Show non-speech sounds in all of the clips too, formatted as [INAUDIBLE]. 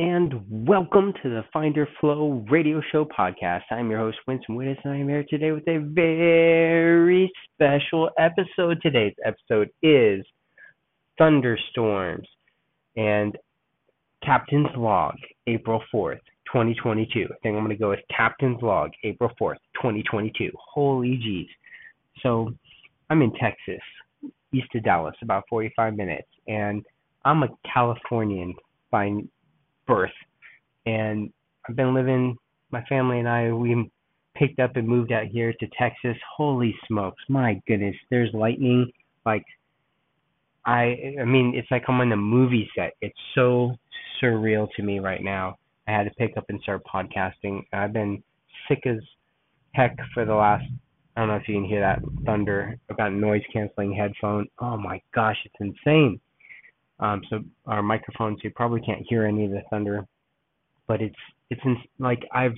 and welcome to the Find Your Flow Radio Show podcast. I'm your host, Winston Wittes, and I'm here today with a very special episode. Today's episode is Thunderstorms and Captain's Log, April 4th, 2022. I think I'm going to go with Captain's Log, April 4th, 2022. Holy jeez. So, I'm in Texas, east of Dallas, about 45 minutes, and I'm a Californian by birth, and I've been living. My family and I we picked up and moved out here to Texas. Holy smokes, my goodness! There's lightning. Like I, I mean, it's like I'm on a movie set. It's so surreal to me right now. I had to pick up and start podcasting. I've been sick as heck for the last. I don't know if you can hear that thunder. I've got noise canceling headphone. Oh my gosh, it's insane. Um, so our microphones, you probably can't hear any of the thunder, but it's it's in, like I've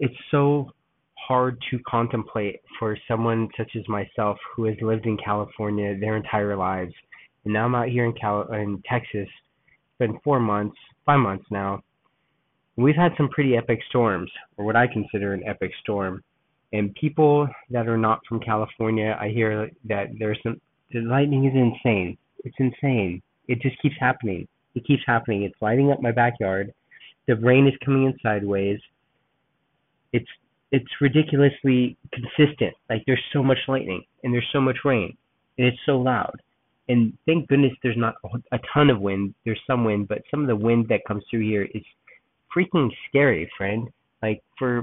it's so hard to contemplate for someone such as myself who has lived in California their entire lives, and now I'm out here in Cal in Texas. It's been four months, five months now. We've had some pretty epic storms, or what I consider an epic storm. And people that are not from California, I hear that there's some the lightning is insane. It's insane it just keeps happening. It keeps happening. It's lighting up my backyard. The rain is coming in sideways. It's it's ridiculously consistent. Like there's so much lightning and there's so much rain and it's so loud. And thank goodness there's not a ton of wind. There's some wind, but some of the wind that comes through here is freaking scary, friend. Like for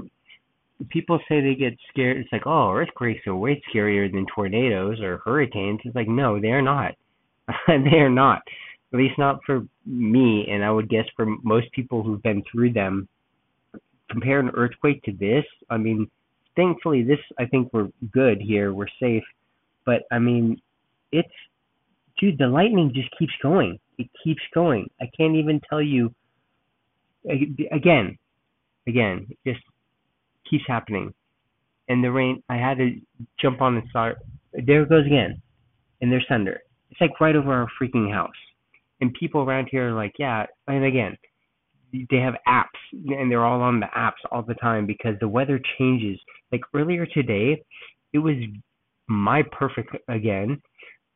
people say they get scared. It's like, oh, earthquakes are way scarier than tornadoes or hurricanes. It's like, no, they're not. [LAUGHS] they are not. At least not for me, and I would guess for most people who've been through them. Compare an earthquake to this. I mean, thankfully, this I think we're good here. We're safe, but I mean, it's dude. The lightning just keeps going. It keeps going. I can't even tell you. Again, again, it just keeps happening. And the rain, I had to jump on and start. There it goes again. And there's thunder. It's like right over our freaking house. And people around here are like, yeah, and again, they have apps and they're all on the apps all the time because the weather changes. Like earlier today, it was my perfect again,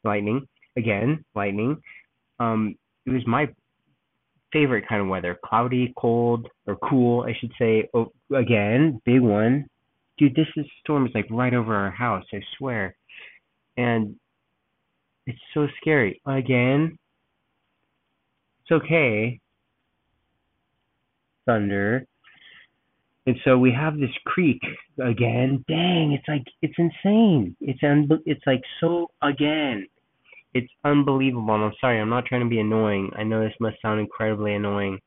lightning, again, lightning. Um, it was my favorite kind of weather, cloudy, cold, or cool, I should say. Oh, again, big one. Dude, this is storm is like right over our house, I swear. And it's so scary. Again. It's okay. Thunder. And so we have this creek again. Dang, it's like it's insane. It's un- it's like so again. It's unbelievable. And I'm sorry, I'm not trying to be annoying. I know this must sound incredibly annoying.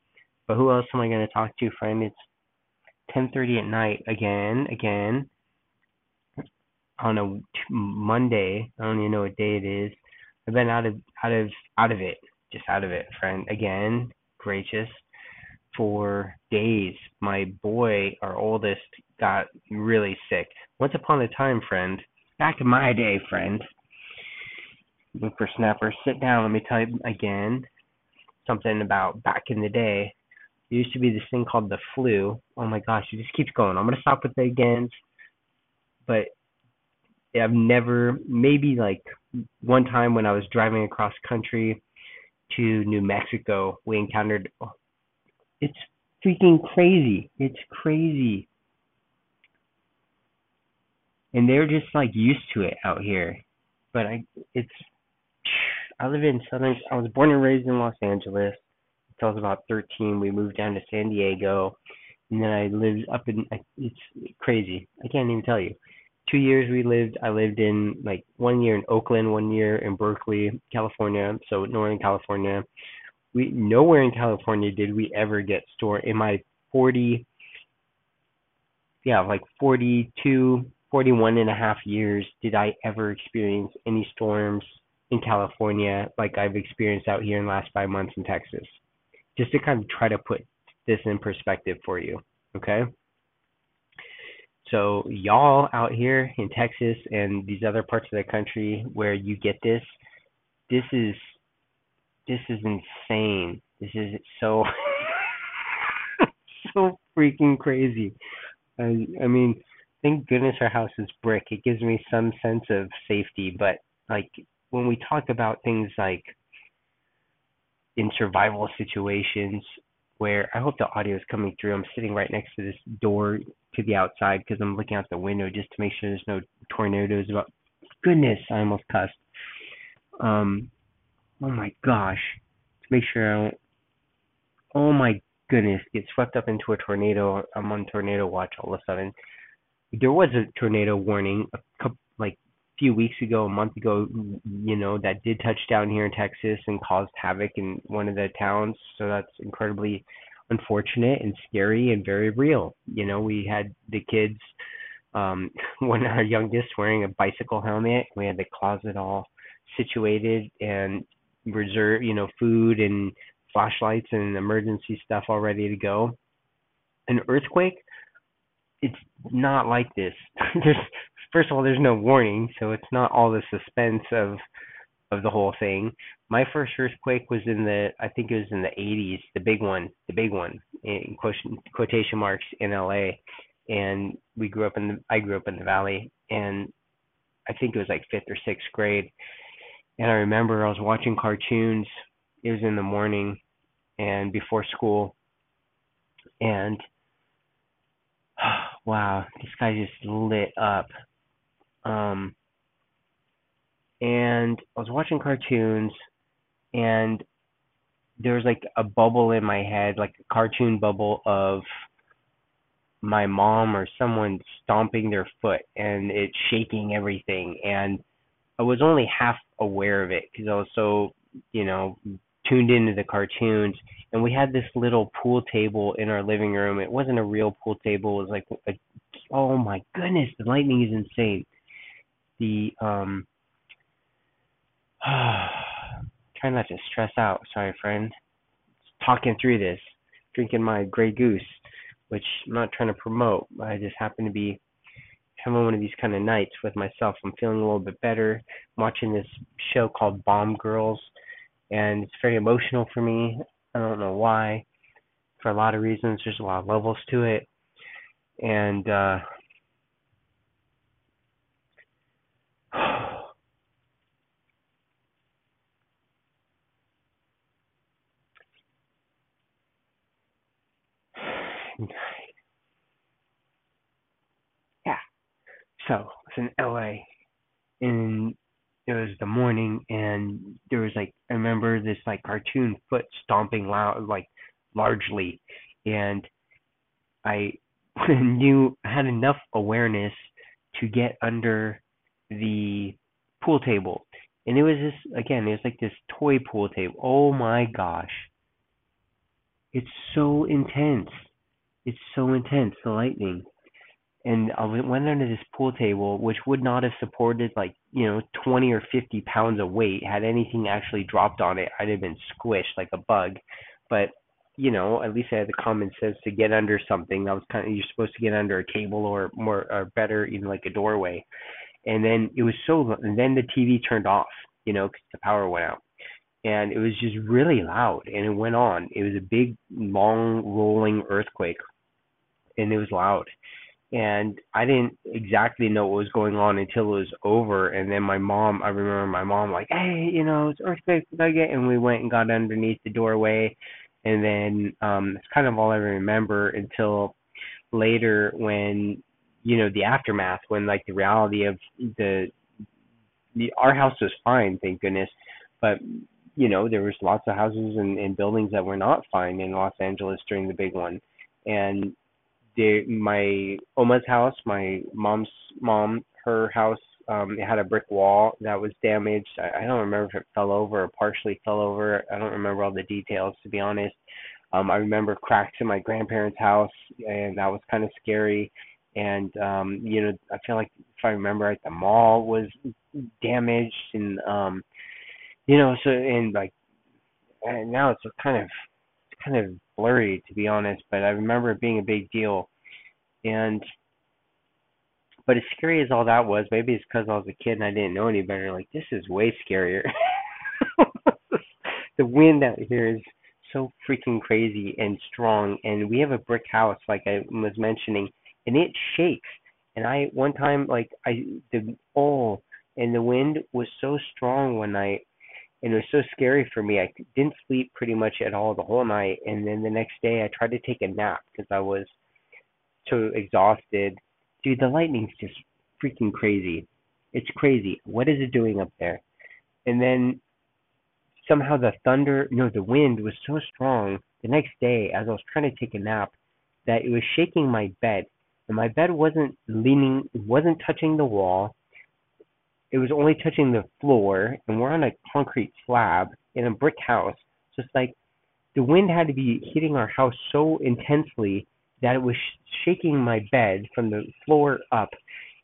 But who else am I going to talk to, friend? It's 10:30 at night again, again on a Monday. I don't even know what day it is. I've been out of out of out of it, just out of it, friend. Again, gracious. For days, my boy, our oldest, got really sick. Once upon a time, friend. Back in my day, friend. For. Sit down. Let me tell you again something about back in the day. There used to be this thing called the flu. Oh my gosh, it just keeps going. I'm gonna stop with the again, but I've never, maybe like one time when I was driving across country to New Mexico, we encountered. Oh, it's freaking crazy. It's crazy. And they're just like used to it out here. But I, it's. I live in southern. I was born and raised in Los Angeles. Until I was about 13, we moved down to San Diego, and then I lived up in. It's crazy. I can't even tell you two years we lived I lived in like one year in Oakland, one year in Berkeley, California, so Northern California. We nowhere in California did we ever get storm in my 40 yeah, like 42 41 and a half years did I ever experience any storms in California like I've experienced out here in the last 5 months in Texas. Just to kind of try to put this in perspective for you, okay? So y'all out here in Texas and these other parts of the country where you get this, this is this is insane. This is so [LAUGHS] so freaking crazy. I I mean, thank goodness our house is brick. It gives me some sense of safety, but like when we talk about things like in survival situations where I hope the audio is coming through. I'm sitting right next to this door to the outside because I'm looking out the window just to make sure there's no tornadoes. About goodness, I almost cussed. Um, oh my gosh, to make sure I don't. Oh my goodness, get swept up into a tornado. I'm on tornado watch all of a sudden. There was a tornado warning a couple, like few weeks ago, a month ago, you know, that did touch down here in Texas and caused havoc in one of the towns. So that's incredibly unfortunate and scary and very real. You know, we had the kids, um, [LAUGHS] one our youngest wearing a bicycle helmet. We had the closet all situated and reserve, you know, food and flashlights and emergency stuff all ready to go. An earthquake, it's not like this. [LAUGHS] there's first of all, there's no warning, so it's not all the suspense of of the whole thing. My first earthquake was in the, I think it was in the 80s, the big one, the big one in quotation quotation marks in LA, and we grew up in the, I grew up in the valley, and I think it was like fifth or sixth grade, and I remember I was watching cartoons. It was in the morning, and before school, and [SIGHS] wow, this guy just lit up. Um, and I was watching cartoons, and there was like a bubble in my head, like a cartoon bubble of my mom or someone stomping their foot and it shaking everything. And I was only half aware of it because I was so, you know, tuned into the cartoons. And we had this little pool table in our living room. It wasn't a real pool table. It was like, a, oh my goodness, the lightning is insane. The um [SIGHS] trying not to stress out. Sorry, friend. Talking through this, drinking my Grey Goose, which I'm not trying to promote. I just happen to be having one of these kind of nights with myself. I'm feeling a little bit better. I'm watching this show called Bomb Girls, and it's very emotional for me. I don't know why. For a lot of reasons, there's a lot of levels to it, and uh, yeah. So it's in LA and it was the morning and there was like I remember this like cartoon foot stomping loud like largely and I [LAUGHS] knew had enough awareness to get under the pool table. And it was this again, it was like this toy pool table. Oh my gosh. It's so intense. It's so intense, the lightning. And I went under this pool table, which would not have supported like, you know, 20 or 50 pounds of weight. Had anything actually dropped on it, I'd have been squished like a bug. But, you know, at least I had the common sense to get under something. That was kind of, you're supposed to get under a table or more, or better, even like a doorway. And then it was so, and then the TV turned off, you know, because the power went out and it was just really loud and it went on it was a big long rolling earthquake and it was loud. And I didn't exactly know what was going on until it was over. And then my mom, I remember my mom like, hey, you know, it's earthquake nugget, and we went and got underneath the doorway. And then um, it's kind of all I remember until later when you know the aftermath when like the reality of the the our house was fine thank goodness but you know there was lots of houses and, and buildings that were not fine in los angeles during the big one and the my Oma's house, my mom's mom, her house, um, it had a brick wall that was damaged. I, I don't remember if it fell over or partially fell over. I don't remember all the details to be honest. Um, I remember cracks in my grandparents' house, and that was kind of scary. And um, you know, I feel like if I remember right, the mall was damaged, and um, you know, so and like, and now it's kind of kind of blurry to be honest, but I remember it being a big deal. And but as scary as all that was, maybe it's because I was a kid and I didn't know any better. Like this is way scarier. [LAUGHS] the wind out here is so freaking crazy and strong. And we have a brick house, like I was mentioning, and it shakes. And I one time like I the oh and the wind was so strong one night and it was so scary for me. I didn't sleep pretty much at all the whole night, and then the next day I tried to take a nap because I was so exhausted. Dude, the lightning's just freaking crazy. It's crazy. What is it doing up there? And then somehow the thunder, no, the wind was so strong the next day as I was trying to take a nap that it was shaking my bed. And my bed wasn't leaning, wasn't touching the wall it was only touching the floor, and we're on a concrete slab in a brick house. It's like the wind had to be hitting our house so intensely that it was shaking my bed from the floor up,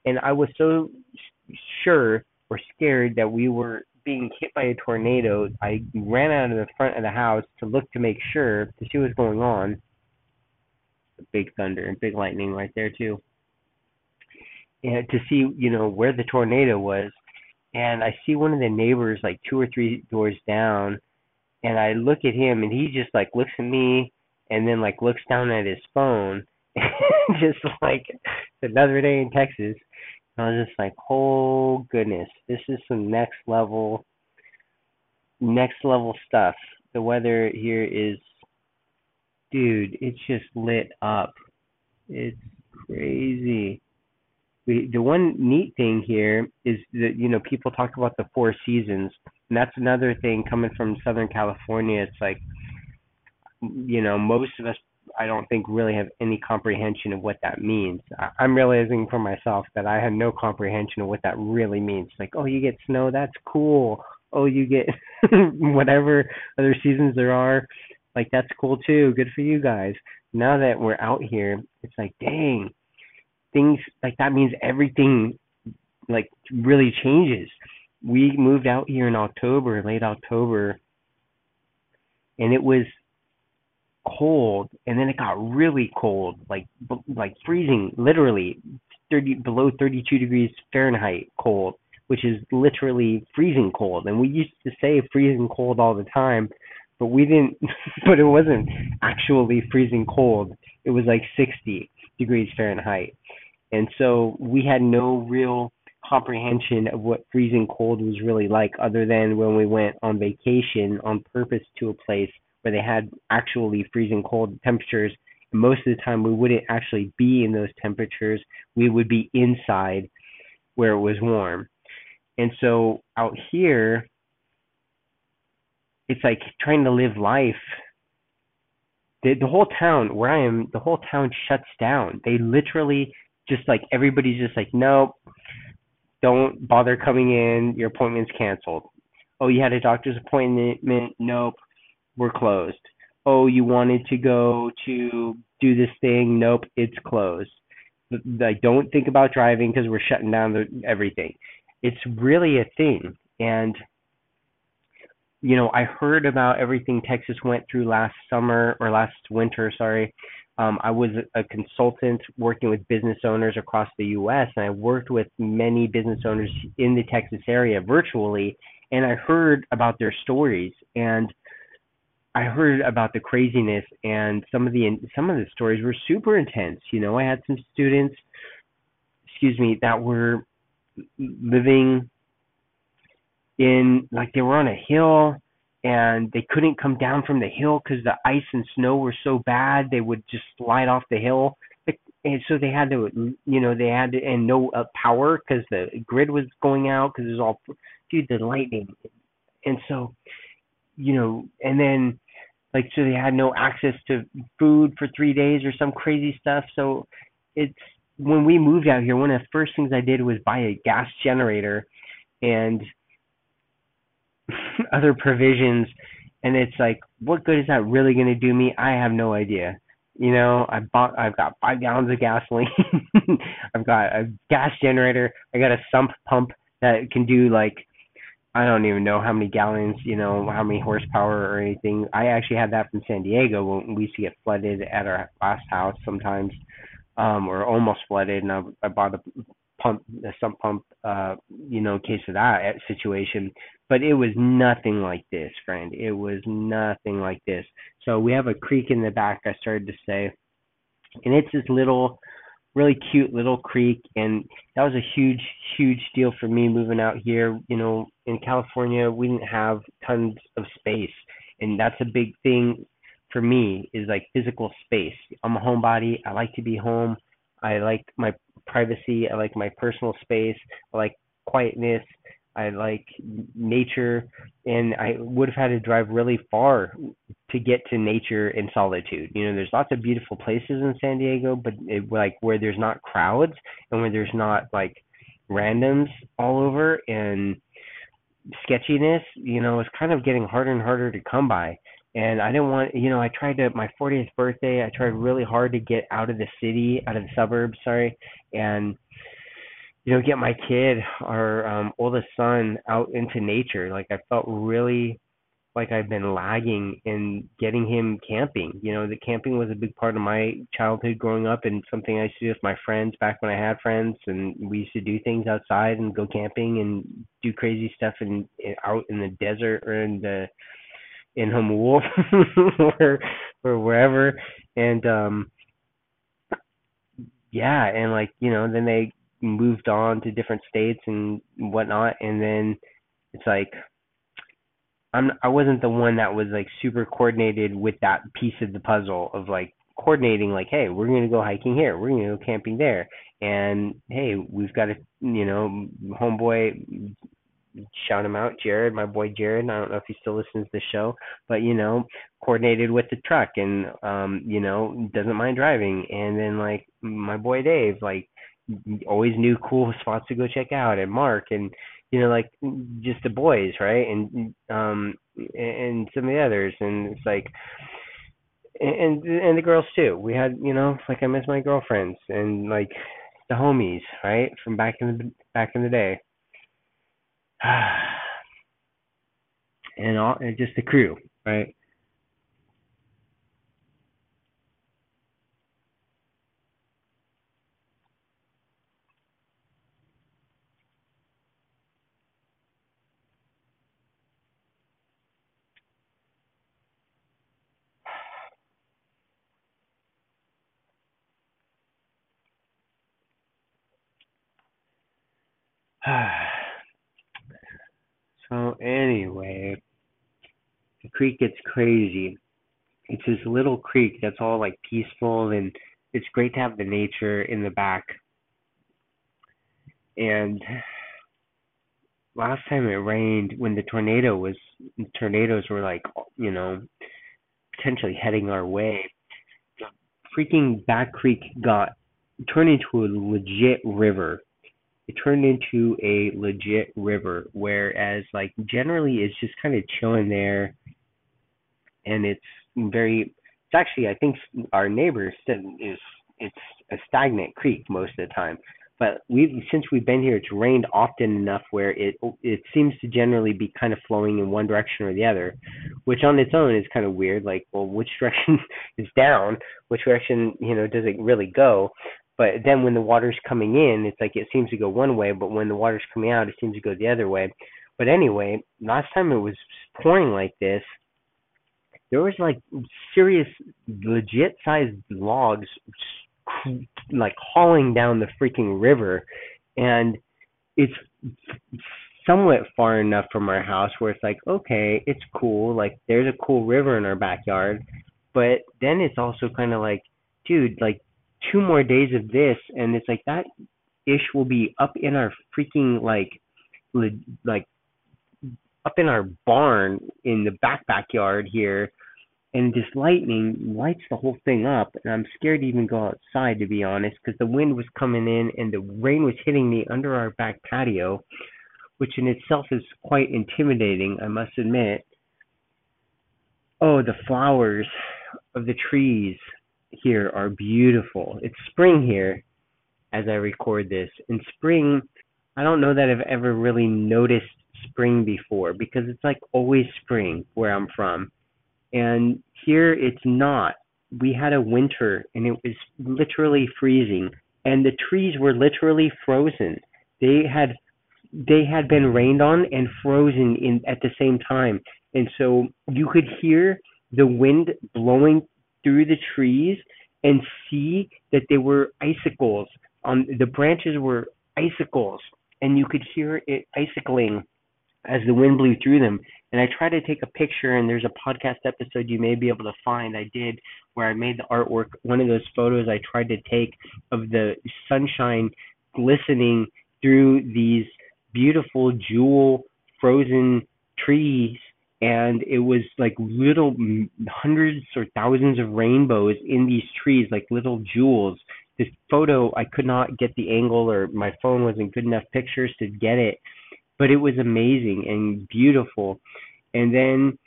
and I was so sure or scared that we were being hit by a tornado. I ran out of the front of the house to look to make sure to see what's going on. Big thunder and big lightning right there too to see you know where the tornado was and I see one of the neighbors like two or three doors down and I look at him and he just like looks at me and then like looks down at his phone [LAUGHS] and just like another day in Texas. And I was just like, oh goodness, this is some next level next level stuff. The weather here is dude, it's just lit up. It's crazy we, the one neat thing here is that you know people talk about the four seasons, and that's another thing coming from Southern California. It's like you know most of us I don't think really have any comprehension of what that means. I'm realizing for myself that I have no comprehension of what that really means. Like, oh, you get snow, that's cool. Oh, you get [LAUGHS] whatever other seasons there are, like that's cool too. Good for you guys. Now that we're out here, it's like, dang, things like that means everything like really changes. We moved out here in October, late October, and it was cold and then it got really cold like like freezing literally 30 below 32 degrees fahrenheit cold which is literally freezing cold. And we used to say freezing cold all the time but we didn't [LAUGHS] but it wasn't actually freezing cold. It was like 60 degrees fahrenheit and so we had no real comprehension of what freezing cold was really like other than when we went on vacation on purpose to a place where they had actually freezing cold temperatures. And most of the time we wouldn't actually be in those temperatures. We would be inside where it was warm. And so out here it's like trying to live life. The the whole town where i am the whole town shuts down. They literally just like everybody's just like, nope, don't bother coming in. Your appointment's canceled. Oh, you had a doctor's appointment. Nope, we're closed. Oh, you wanted to go to do this thing. Nope, it's closed. Like, don't think about driving because we're shutting down the, everything. It's really a thing. And, you know, I heard about everything Texas went through last summer or last winter, sorry, um, I was a consultant working with business owners across the U.S., and I worked with many business owners in the Texas area virtually, and I heard about their stories, and I heard about the craziness, and some of the some of the stories were super intense. You know, I had some students, excuse me, that were living in like they were on a hill and they couldn't come down from the hill because the ice and snow were so bad they would just slide off the hill. And so they had to you know they had to and no uh, power because the grid was going out because it was all dude the lightning. And so you know and then like so they had no access to food for three days or some crazy stuff. So it's when we moved out here one of the first things i did was buy a gas generator and [LAUGHS] other provisions and it's like what good is that really going to do me? I have no idea. You know i bought i've got five gallons of gasoline. [LAUGHS] I've got a gas generator. I got a sump pump that can do like i don't even know how many gallons you know how many horsepower or anything. I actually had that from san diego when we used to get flooded at our last house sometimes um or almost flooded and i, I bought a pump a sump pump uh you know case of that situation. But it was nothing like this friend. It was nothing like this. So we have a creek in the back i started to say. And it's this little really cute little creek. And that was a huge huge deal for me moving out here. You know in california we didn't have tons of space. And that's a big thing for me is like physical space. I'm a homebody. I like to be home. I like my privacy i like my personal space i like quietness I like nature, and I would have had to drive really far to get to nature and solitude. You know, there's lots of beautiful places in San Diego, but it, like where there's not crowds and where there's not like randoms all over and sketchiness, you know, it's kind of getting harder and harder to come by. And I didn't want, you know, I tried to my 40th birthday. I tried really hard to get out of the city, out of the suburbs, sorry, and you know, get my kid, our um, oldest son, out into nature. Like I felt really like I've been lagging in getting him camping. You know, the camping was a big part of my childhood growing up and something I used to do with my friends back when I had friends and we used to do things outside and go camping and do crazy stuff in out in the desert or in the in Jamul [LAUGHS] or or wherever. And um yeah and like you know then they moved on to different states and whatnot. And then it's like I'm I wasn't the one that was like super coordinated with that piece of the puzzle of like coordinating like hey we're going to go hiking here. We're going to go camping there. And hey we've got a you know homeboy shout him out jared my boy jared. I don't know if he still listens to the show but you know coordinated with the truck and um you know doesn't mind driving. And then like my boy dave like always knew cool spots to go check out and Mark and you know like just the boys right? And um and some of the others. And it's like and and the girls too. We had you know like I miss my girlfriends and like the homies right? From back in the back in the day [SIGHS] and all and just the crew right so anyway, the creek gets crazy. It's this little creek that's all like peaceful and it's great to have the nature in the back. And last time it rained when the tornado was tornadoes were like you know potentially heading our way the freaking back creek got turned into a legit river it turned into a legit river whereas like generally it's just kind of chilling there. And it's very it's actually i think our neighbors said is it's a stagnant creek most of the time. But we've since we've been here it's rained often enough where it it seems to generally be kind of flowing in one direction or the other which on its own is kind of weird like well which [LAUGHS] direction is down? Which direction you know does it really go but then when the water's coming in, it's like it seems to go one way, but when the water's coming out, it seems to go the other way. But anyway, last time it was pouring like this, there was like serious, legit sized logs like hauling down the freaking river, and it's somewhat far enough from our house where it's like okay, it's cool, like there's a cool river in our backyard, but then it's also kind of like, dude, like two more days of this and it's like that ish will be up in our freaking like like up in our barn in the back backyard here and this lightning lights the whole thing up and i'm scared to even go outside to be honest because the wind was coming in and the rain was hitting me under our back patio which in itself is quite intimidating i must admit. Oh the flowers of the trees here are beautiful. It's spring here as I record this. In spring, I don't know that I've ever really noticed spring before because it's like always spring where I'm from. And here it's not. We had a winter and it was literally freezing and the trees were literally frozen. They had they had been rained on and frozen in at the same time, and so you could hear the wind blowing through the trees and see that they were icicles on the branches were icicles and you could hear it icicling as the wind blew through them. And I tried to take a picture, and there's a podcast episode you may be able to find. I did where I made the artwork, one of those photos I tried to take of the sunshine glistening through these beautiful jewel frozen trees. And it was like little hundreds or thousands of rainbows in these trees, like little jewels. This photo, I could not get the angle, or my phone wasn't good enough pictures to get it but it was amazing and beautiful. And then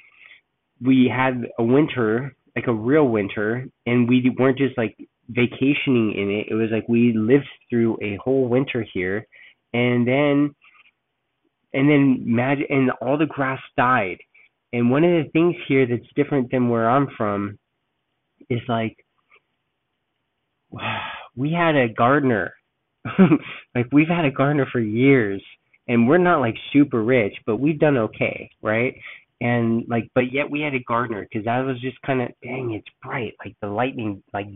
we had a winter, like a real winter, and we weren't just like vacationing in it. It was like we lived through a whole winter here, and then and then magic and all the grass died. And one of the things here that's different than where I'm from is like [SIGHS] we had a gardener. [LAUGHS] like we've had a gardener for years and we're not like super rich, but we've done okay, right? And like, but yet we had a gardener because that was just kind of, dang, it's bright. Like the lightning like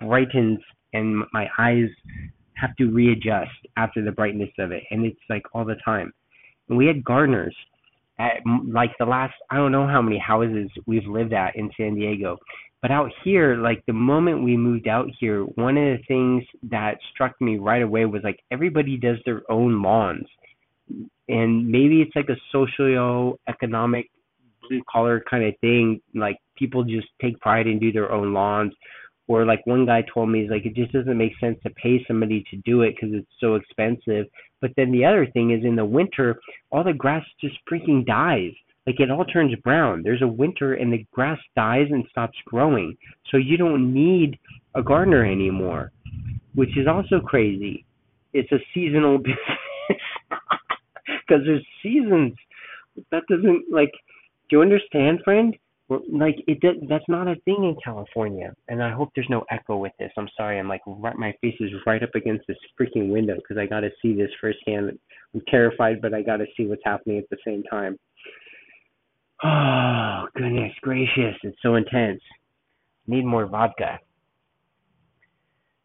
brightens, and my eyes have to readjust after the brightness of it, and it's like all the time. And we had gardeners at like the last, I don't know how many houses we've lived at in San Diego, but out here, like the moment we moved out here, one of the things that struck me right away was like everybody does their own lawns and maybe it's like a socio-economic blue collar kind of thing. Like people just take pride and do their own lawns. Or like one guy told me, he's like, it just doesn't make sense to pay somebody to do it because it's so expensive. But then the other thing is in the winter, all the grass just freaking dies. Like it all turns brown. There's a winter and the grass dies and stops growing. So you don't need a gardener anymore, which is also crazy. It's a seasonal [LAUGHS] business because there's seasons. That doesn't like. Do you understand, friend? Like it. That's not a thing in California. And I hope there's no echo with this. I'm sorry. I'm like right, my face is right up against this freaking window because I got to see this firsthand. I'm terrified, but I got to see what's happening at the same time. Oh goodness gracious! It's so intense. Need more vodka.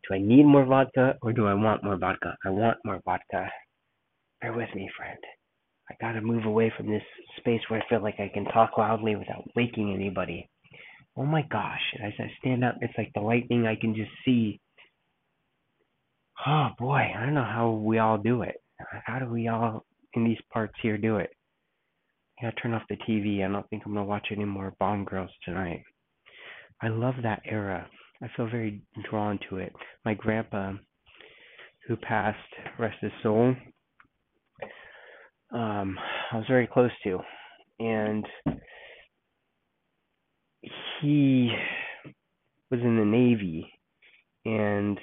Do I need more vodka or do I want more vodka? I want more vodka. Bear with me, friend. I gotta move away from this space where I feel like I can talk loudly without waking anybody. Oh my gosh, as I stand up, it's like the lightning I can just see. Oh boy, I don't know how we all do it. How do we all in these parts here do it? I gotta turn off the TV. I don't think I'm gonna watch any more Bomb Girls tonight. I love that era. I feel very drawn to it. My grandpa, who passed, rest his soul, um, I was very close to, and he was in the Navy, and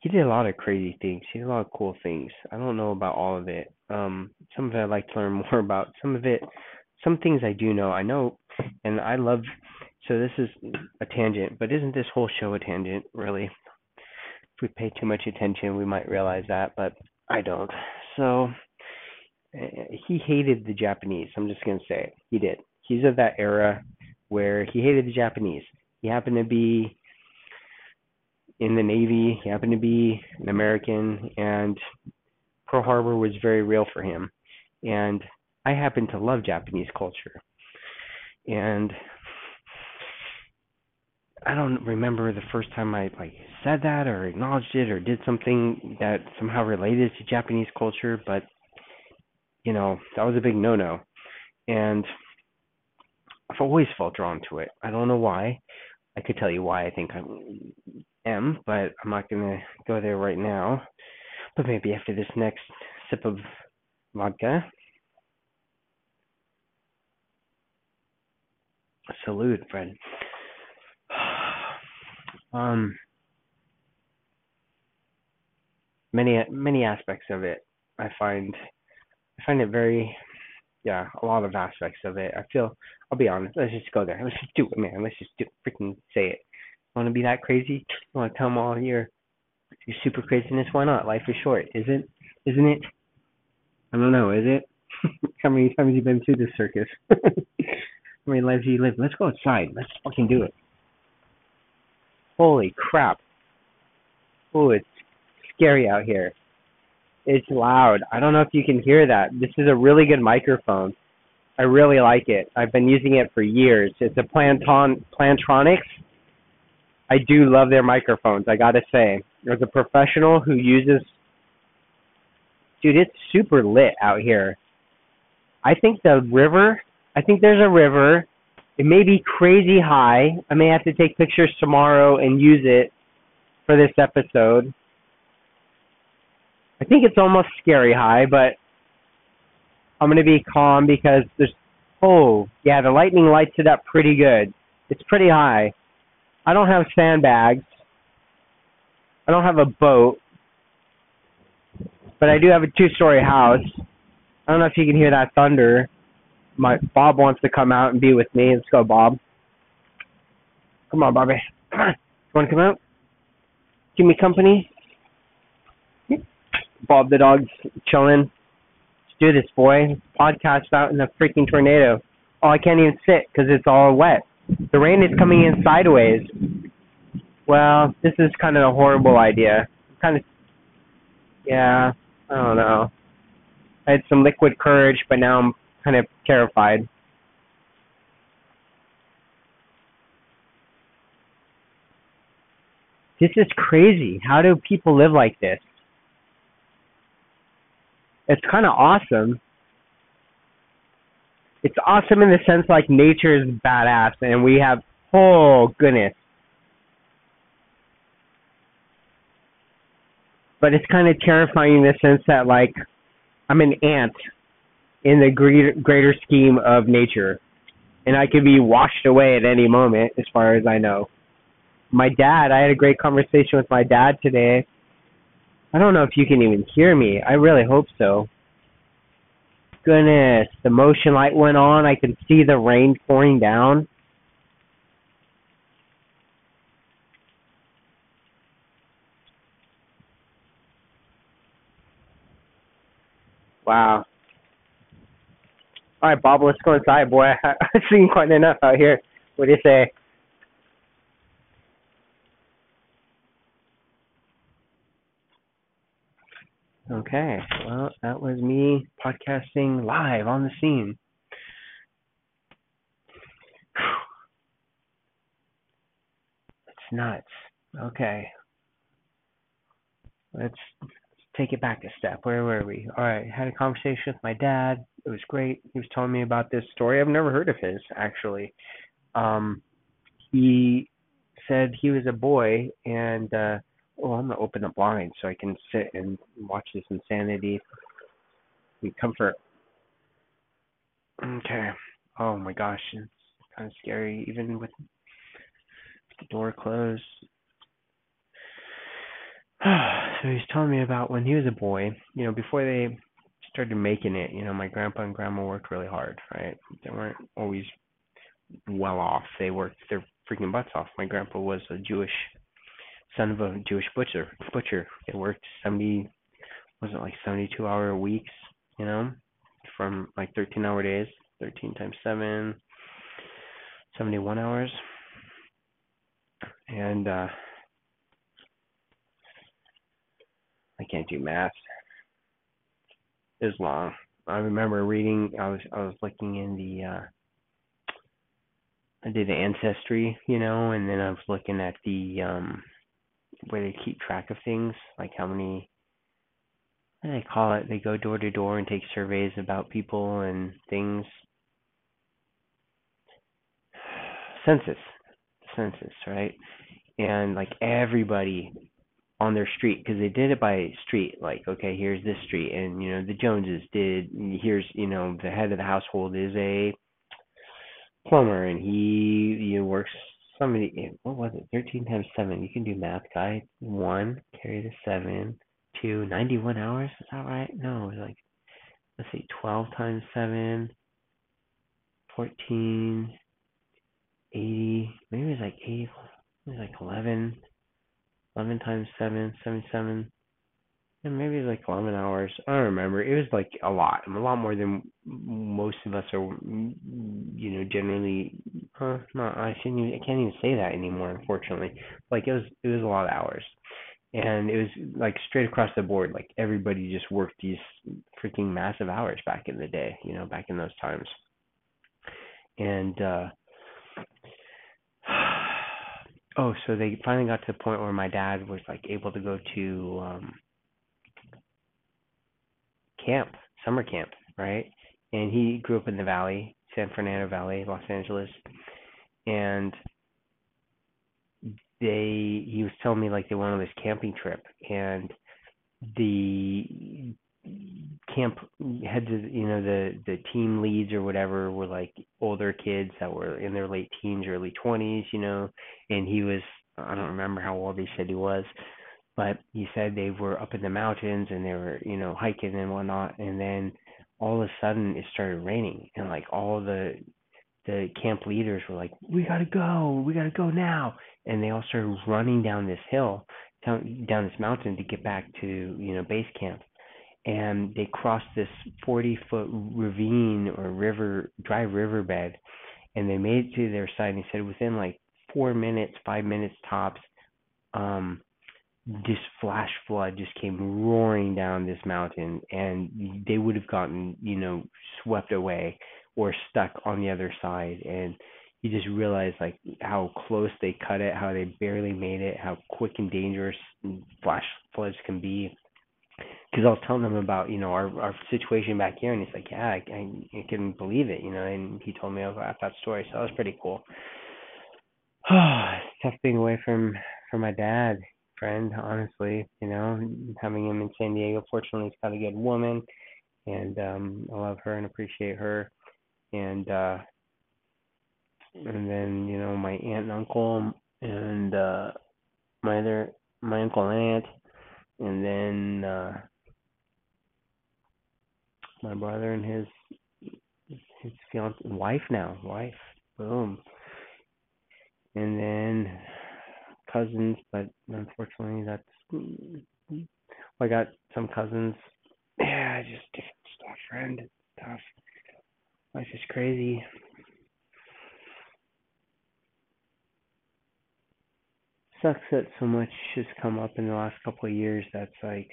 he did a lot of crazy things. He did a lot of cool things. I don't know about all of it. Um, some of it I'd like to learn [LAUGHS] more about. Some of it, some things I do know. I know, and I love. So this is a tangent, but isn't this whole show a tangent? Really, if we pay too much attention, we might realize that, but I don't. So Eh, he hated the Japanese. I'm just to say it. He did. He's of that era where he hated the Japanese. He happened to be in the Navy, he happened to be an American, and Pearl Harbor was very real for him. And I happen to love Japanese culture. And I don't remember the first time I like said that or acknowledged it or did something that somehow related to Japanese culture, but you know, that was a big no no. And I've always felt drawn to it. I don't know why. I could tell you why I think I am, but I'm not going to go there right now. But maybe after this next sip of vodka. Salute, friend. [SIGHS] Um, many many aspects of it I find I find it very, yeah, a lot of aspects of it. I feel, I'll be honest, let's just go there. Let's just do it, man. Let's just do it. Freaking say it. Want to be that crazy? Want to tell them all here? Do super craziness. Why not? Life is short, isn't? Isn't it? I don't know. Is it? [LAUGHS] How many times you been to this circus? [LAUGHS] How many lives you live? Let's go outside. Let's fucking do it. Holy crap. Oh, it's scary out here. It's loud. I don't know if you can hear that. This is a really good microphone. I really like it. I've been using it for years. It's a Planton Plantronics. I do love their microphones, I gotta say. There's a professional who uses dude, it's super lit out here. I think the river I think there's a river. It may be crazy high. I may have to take pictures tomorrow and use it for this episode. I think it's almost scary high, but I'm gonna be calm because there's oh yeah, the lightning lights it up pretty good. It's pretty high. I don't have sandbags. I don't have a boat. But I do have a two story house. I don't know if you can hear that thunder. My Bob wants to come out and be with me. Let's go, Bob. Come on, Bobby. Come [CLEARS THROAT] on. You wanna come out? Give me company? Bob the dog's chilling. Let's do this, boy. Podcast out in a freaking tornado. Oh, I can't even sit because it's all wet. The rain is coming in sideways. Well, this is kind of a horrible idea. Kind of, yeah, I don't know. I had some liquid courage, but now I'm kind of terrified. This is crazy. How do people live like this? It's kind of awesome. It's awesome in the sense like nature is badass and we have oh goodness. But it's kind of terrifying in the sense that like I'm an ant in the greater greater scheme of nature and I could be washed away at any moment as far as I know. My dad, I had a great conversation with my dad today I don't know if you can even hear me. I really hope so. Goodness, the motion light went on. I can see the rain pouring down. Wow. All right, Bob, let's go inside, boy. [LAUGHS] I've seen quite enough out here. What do you say? Okay, well, that was me podcasting live on the scene. It's nuts. Okay. Let's take it back a step. Where were we? All right, had a conversation with my dad. It was great. He was telling me about this story. I've never heard of his actually. Um, he said he was a boy and uh oh, I'm gonna open the blind so I can sit and watch this insanity and comfort. Okay. Oh my gosh, it's kind of scary even with the door closed. [SIGHS] so he's telling me about when he was a boy, you know, before they started making it, you know, my grandpa and grandma worked really hard, right? They weren't always well off. They worked their freaking butts off. My grandpa was a Jewish son of a Jewish butcher. Butcher. It worked seventy, was it like seventy-two hour weeks? You know, from like thirteen hour days. Thirteen times seven, seventy-one hours. And uh I can't do math. It was long. I remember reading. I was I was looking in the. uh I did the ancestry, you know, and then I was looking at the um where they keep track of things, like how many what do they call it? They go door to door and take surveys about people and things. Census. Census, right? And like everybody on their street because they did it by street like okay here's this street and you know the joneses did here's you know the head of the household is a plumber and he you know, works somebody eh, what was it? 13 times 7 you can do math guy 1 carry the 7 2 91 hours? Is that right? No it was like let's see 12 times 7 14 80 maybe it was like 8 it was like 11 11 times 7, 77. And maybe like 11 hours. I don't remember. It was like a lot. A lot more than most of us are, you know, generally. Uh, not. I shouldn't. Even, I can't even say that anymore. Unfortunately, like it was. It was a lot of hours, and it was like straight across the board. Like everybody just worked these freaking massive hours back in the day. You know, back in those times. And uh [SIGHS] oh, so they finally got to the point where my dad was like able to go to um camp, summer camp, right? And he grew up in the valley, San Fernando Valley, Los Angeles. And they he was telling me like they went on this camping trip and the camp heads you know the the team leads or whatever were like older kids that were in their late teens early 20s you know and he was i don't remember how old he said he was but he said they were up in the mountains and they were you know hiking and whatnot and then all of a sudden it started raining and like all the the camp leaders were like we got to go we got to go now and they all started running down this hill down down this mountain to get back to you know base camp and they crossed this 40 foot ravine or river dry riverbed and they made it to their side and they said within like four minutes five minutes tops um this flash flood just came roaring down this mountain and they would have gotten you know swept away or stuck on the other side and you just realize like how close they cut it how they barely made it how quick and dangerous flash floods can be because I was telling him about you know our our situation back here, and he's like, yeah, I, I, I couldn't believe it, you know. And he told me about that story, so that was pretty cool. it's [SIGHS] tough being away from from my dad, friend. Honestly, you know, having him in San Diego. Fortunately, he's got a good woman, and um I love her and appreciate her. And uh and then you know my aunt and uncle and uh my other my uncle and aunt and then uh my brother and his his fiance wife now wife boom and then cousins but unfortunately that's I got some cousins yeah just different stuff friend it's tough life is crazy sucks that so much has come up in the last couple of years that's like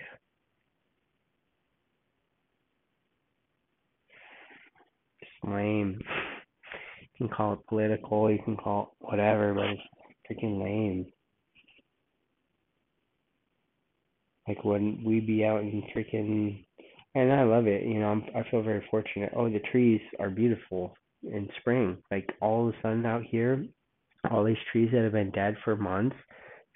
lame. You can call it political, you can call it whatever, but it's freaking lame. Like wouldn't we be out in freaking and I love it, you know, I'm, I feel very fortunate. Oh, the trees are beautiful in spring. Like all of a sudden out here, all these trees that have been dead for months,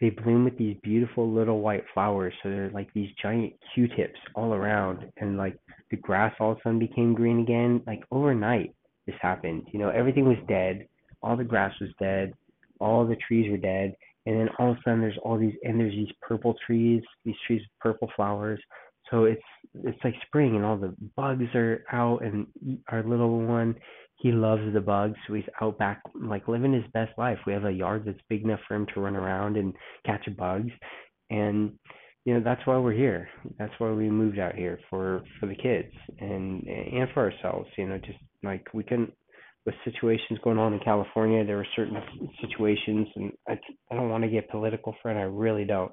they bloom with these beautiful little white flowers. So they're like these giant Q-tips all around, and like the grass all of a sudden became green again. Like overnight, this happened. You know, everything was dead. All the grass was dead. All the trees were dead. And then all of a sudden, there's all these, and there's these purple trees, these trees with purple flowers. So it's it's like spring, and all the bugs are out, and our little one he loves the bugs, so he's out back like living his best life. We have a yard that's big enough for him to run around and catch bugs, and you know that's why we're here. That's why we moved out here for for the kids and and for ourselves. You know, just like we couldn't with situations going on in California, there were certain situations, and I I don't want to get political, friend. I really don't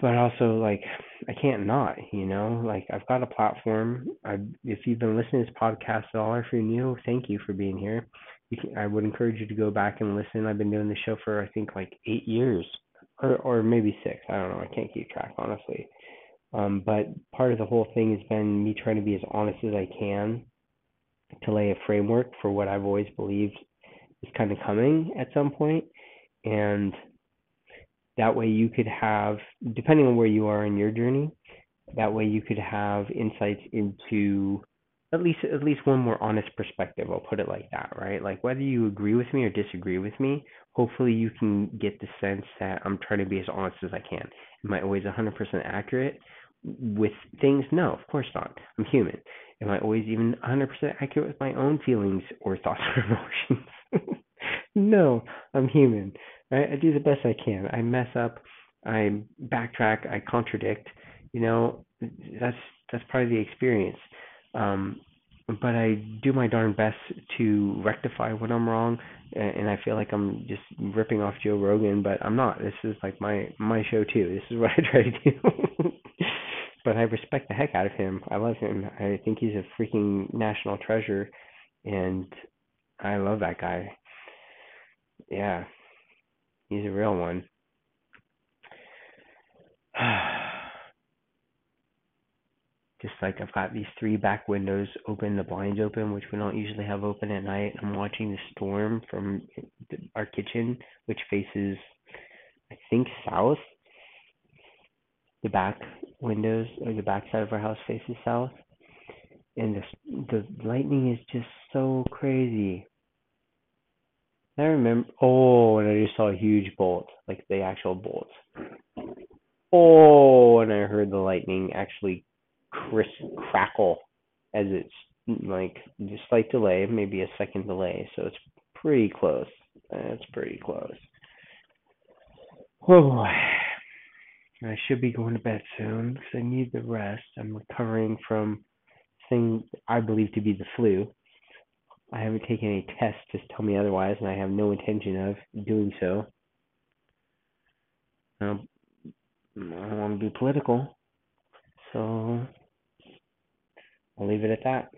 but also like I can't not, you know, like I've got a platform. I if you've been listening to this podcast at all, or if you're new, thank you for being here. Can, I would encourage you to go back and listen. I've been doing the show for I think like eight years, or or maybe six. I don't know. I can't keep track honestly. Um, but part of the whole thing has been me trying to be as honest as I can to lay a framework for what I've always believed is kind of coming at some point, and that way you could have, depending on where you are in your journey, that way you could have insights into at least at least one more honest perspective. I'll put it like that, right? Like whether you agree with me or disagree with me, hopefully you can get the sense that I'm trying to be as honest as I can. Am I always 100% accurate with things? No, of course not. I'm human. Am I always even 100% accurate with my own feelings or thoughts or [LAUGHS] emotions? no, I'm human right? I do the best I can. I mess up. I backtrack, I contradict. You know, that's that's part of the experience. Um, but I do my darn best to rectify when I'm wrong, and I feel like I'm just ripping off Joe Rogan, but I'm not. This is like my my show too. This is what I try to do. [LAUGHS] but I respect the heck out of him. I love him. I think he's a freaking national treasure, and I love that guy. Yeah, he's a real one. [SIGHS] just like I've got these three back windows open, the blinds open, which we don't usually have open at night. I'm watching the storm from our kitchen, which faces, I think, south. The back windows or the back side of our house faces south, and the the lightning is just so crazy. I remember. Oh, and I just saw a huge bolt, like the actual bolt. Oh, and I heard the lightning actually crisp crackle as it's like just slight delay, maybe a second delay, so it's pretty close. It's pretty close. Oh, I should be going to bed soon because I need the rest. I'm recovering from thing I believe to be the flu. I haven't taken any tests to tell me otherwise, and I have no intention of doing so. Um, I don't want to be political, so I'll leave it at that.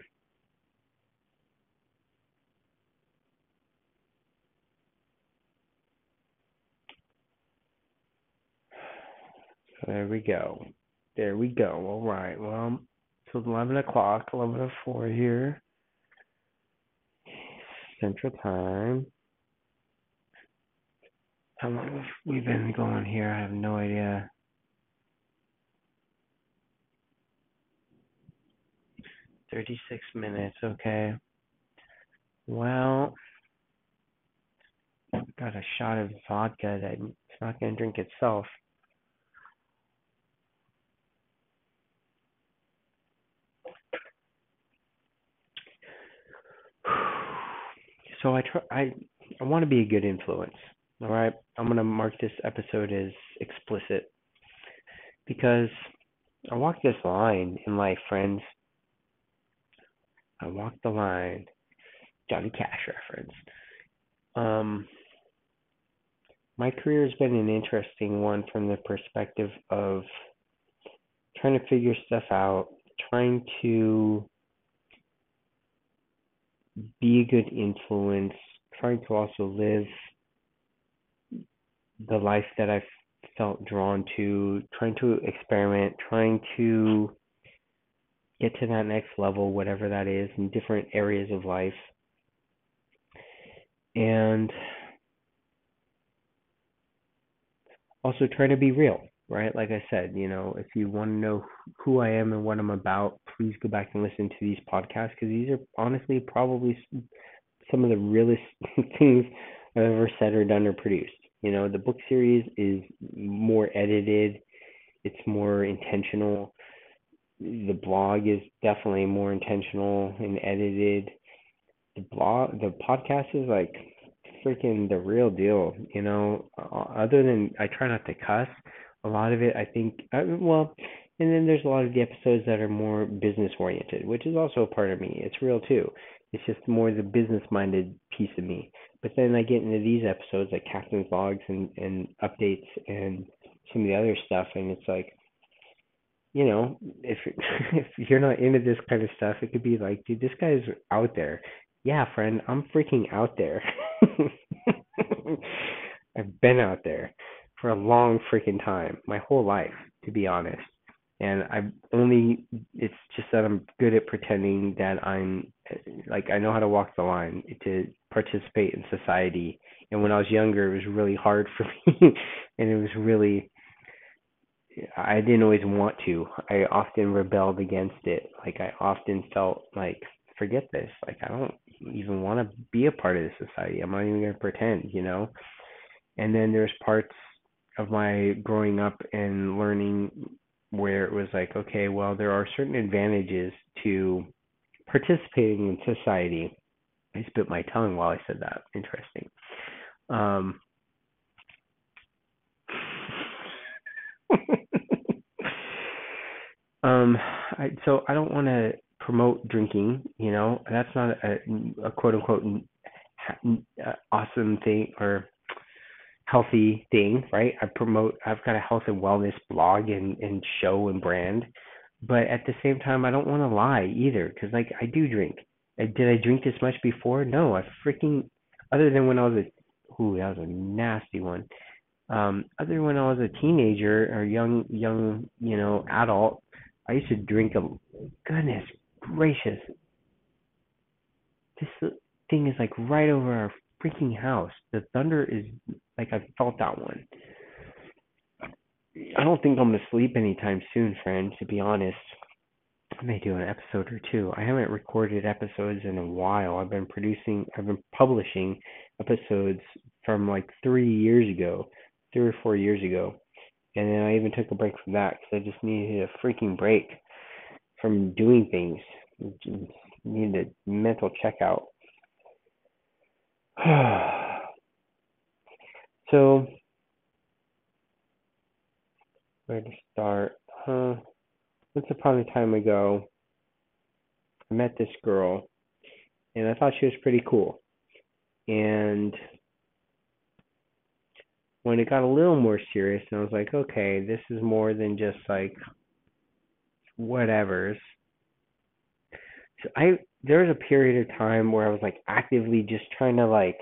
There we go. There we go. All right. Well, it's 11 o'clock, 11 04 here. Central Time. How long we've we been going here? I have no idea. 36 minutes, okay. Well, got a shot of vodka that it's not to drink itself. So I try I I want to be a good influence. All right? I'm to mark this episode as explicit because I walk this line in life, friends. I walk the line. Johnny Cash reference. Um, my career has been an interesting one from the perspective of trying to figure stuff out, trying to be a good influence, trying to also live the life that I've felt drawn to, trying to experiment, trying to get to that next level, whatever that is, in different areas of life. And also trying to be real, right? Like I said, you know, if you want to know who I am and what I'm about, please go back and listen to these podcasts because these are honestly probably some of the realest [LAUGHS] things I've ever said or done or produced. You know, the book series is more edited, it's more intentional the blog is definitely more intentional and edited. The blog, the podcast is like freaking the real deal. You know, other than I try not to cuss, a lot of it I think. I, well, and then there's a lot of the episodes that are more business oriented, which is also a part of me. It's real too. It's just more the business minded piece of me. But then I get into these episodes like Captain's Logs and and updates and some of the other stuff, and it's like you know, if [LAUGHS] if you're not into this kind of stuff, it could be like, dude, this guy's out there. Yeah, friend, I'm freaking out there. [LAUGHS] I've been out there for a long freaking time, my whole life, to be honest. And I only it's just that I'm good at pretending that I'm like I know how to walk the line to participate in society. And when I was younger, it was really hard for [LAUGHS] me, and it was really I didn't always want to. I often rebelled against it. Like I often felt like forget this. Like I don't even want to be a part of this society. I'm not even going to pretend, you know. And then there's parts of my growing up and learning where it was like, okay, well, there are certain advantages to participating in society. I spit my tongue while I said that. Interesting. Um, [LAUGHS] um, I, so I don't want to promote drinking. You know, that's not a, a quote unquote uh, awesome thing or healthy thing, right? I promote. I've got a health and wellness blog and and show and brand, but at the same time, I don't want to lie either, because like I do drink. Did I drink this much before? No, I freaking. Other than when I was a, ooh, that was a nasty one. Um, other than when I was a teenager or young, young, you know, adult, I used to drink a. Goodness gracious, this thing is like right over our freaking house. The thunder is like I felt that one. I don't think I'm gonna sleep anytime soon, friend. To be honest, I may do an episode or two. I haven't recorded episodes in a while. I've been producing, I've been publishing episodes from like three years ago, three or four years ago, and then I even took a break from that because I just needed a freaking break from doing things. Needed a mental checkout. [SIGHS] so, where to start? Huh? Once upon a time ago, I met this girl, and I thought she was pretty cool. And when it got a little more serious, and I was like, okay, this is more than just like whatever's. So I there was a period of time where I was like actively just trying to like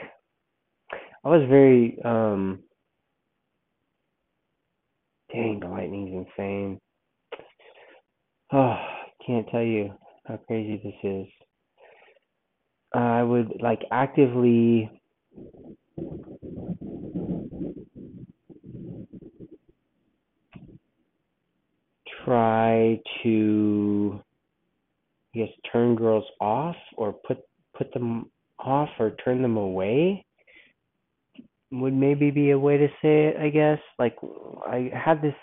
I was very um dang the lightning's insane. [SIGHS] Oh, can't tell you how crazy this is. I would like actively try to I guess turn girls off or put put them off or turn them away would maybe be a way to say it, I guess. Like I had this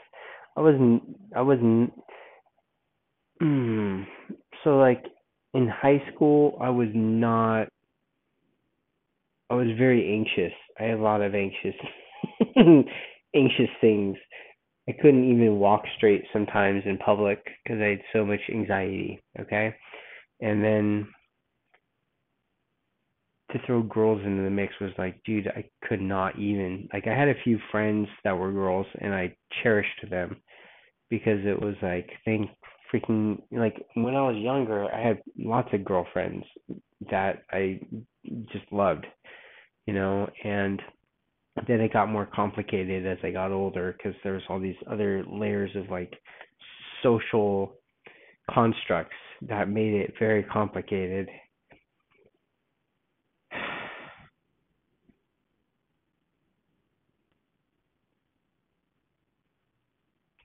I wasn't I wasn't mm, so like in high school I was not I was very anxious. I had a lot of anxious [LAUGHS] anxious things I couldn't even walk straight sometimes in public because I had so much anxiety. Okay, and then to throw girls into the mix was like, dude, I could not even. Like, I had a few friends that were girls, and I cherished them because it was like, thank freaking like when I was younger, I had lots of girlfriends that I just loved, you know, and then it got more complicated as I got older because there was all these other layers of like social constructs that made it very complicated. [SIGHS]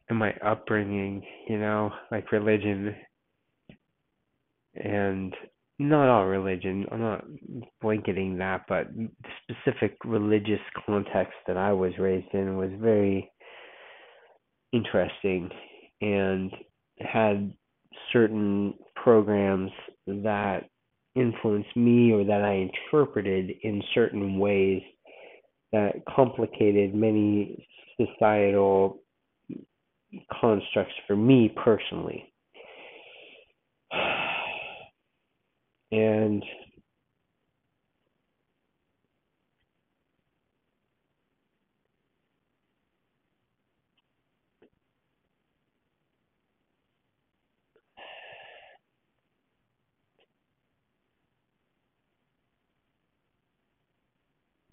And my upbringing, you know, like religion and not all religion. I'm not blanketing that, but the specific religious context that I was raised in was very interesting and had certain programs that influenced me or that I interpreted in certain ways that complicated many societal constructs for me personally. And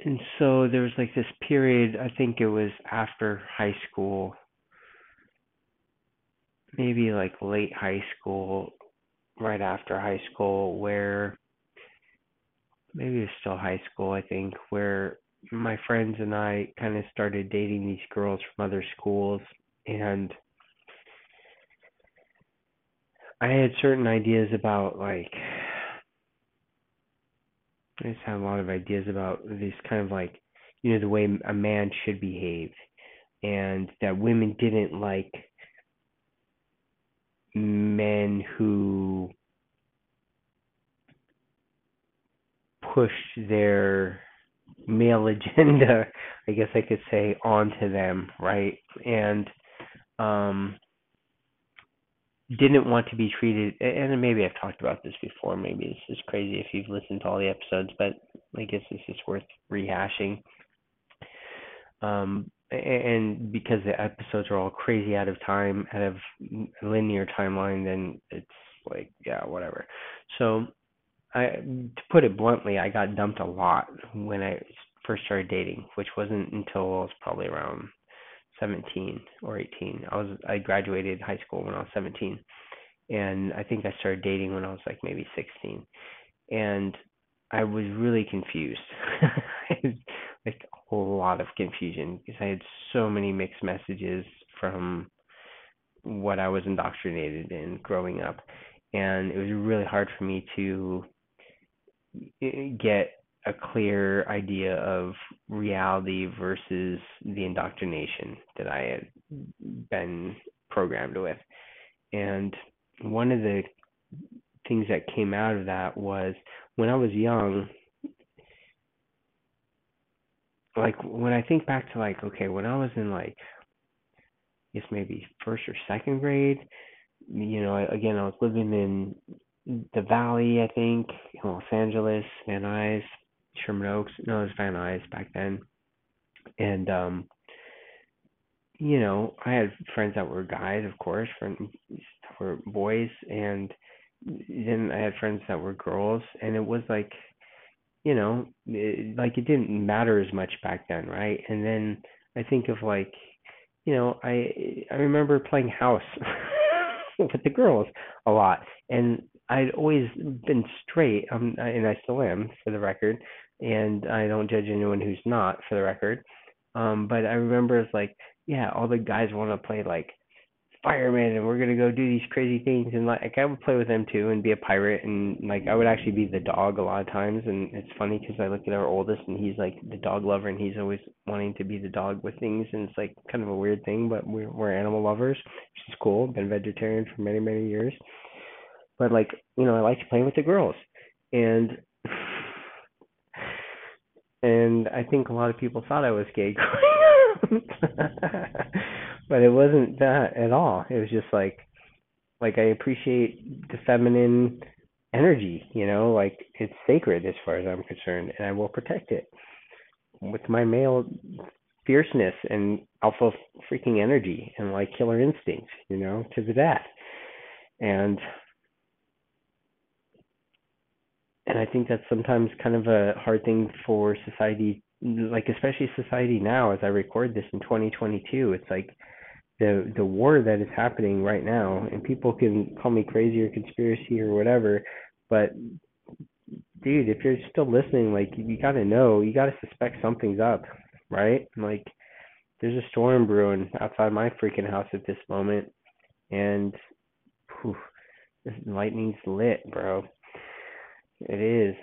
and so there was like this period i think it was after high school maybe like late high school right after high school where maybe it's still high school, I think, where my friends and I kind of started dating these girls from other schools. And I had certain ideas about like I just had a lot of ideas about these kind of like you know the way a man should behave and that women didn't like men who push their male [LAUGHS] agenda, I guess I could say, onto them, right? And um didn't want to be treated and maybe I've talked about this before, maybe this is crazy if you've listened to all the episodes, but I guess this is worth rehashing. Um and because the episodes are all crazy out of time, out of linear timeline, then it's like yeah, whatever. So I to put it bluntly, I got dumped a lot when I first started dating, which wasn't until I was probably around 17 or 18. I was I graduated high school when I was 17, and I think I started dating when I was like maybe 16, and I was really confused. [LAUGHS] [LAUGHS] like a lot of confusion because I had so many mixed messages from what I was indoctrinated in growing up, and it was really hard for me to eh, get a clear idea of reality versus the indoctrination that I had been programmed with. And one of the things that came out of that was when I was young, like when I think back to like, okay, when I was in like, I guess maybe first or second grade, you know, again, I was living in the Valley, I think, in Los Angeles, Van Nuys, Sherman Oaks. No, it was Van Nuys back then. And um you know, I had friends that were guys, of course, friends that were boys, and then I had friends that were girls, and it was like, you know, it, like it didn't matter as much back then, right? And then I think of like, you know, I I remember playing house [LAUGHS] with the girls a lot, and I'd always been straight, um, and I still am, for the record and I don't judge anyone who's not, for the record. Um, but I remember it's like, yeah, all the guys want to play like fireman, and we're gonna go do these crazy things, and like I would play with them too, and be a pirate, and like I would actually be the dog a lot of times, and it's funny because I look at our oldest, and he's like the dog lover, and he's always wanting to be the dog with things, and it's like kind of a weird thing, but we're we're animal lovers, which is cool. Been vegetarian for many many years, but like you know, I like to play with the girls, and and I think a lot of people thought I was gay. [LAUGHS] but it wasn't that at all. It was just like like I appreciate the feminine energy, you know, like it's sacred as far as I'm concerned and I will protect it with my male fierceness and alpha freaking energy and like killer instincts, you know, to the death. And and I think that's sometimes kind of a hard thing for society, like especially society now. As I record this in 2022, it's like the the war that is happening right now, and people can call me crazy or conspiracy or whatever, but dude, if you're still listening, like you got to know, you got to suspect something's up, right? Like there's a storm brewing outside my freaking house at this moment, and whew, this lightning's lit, bro. It is.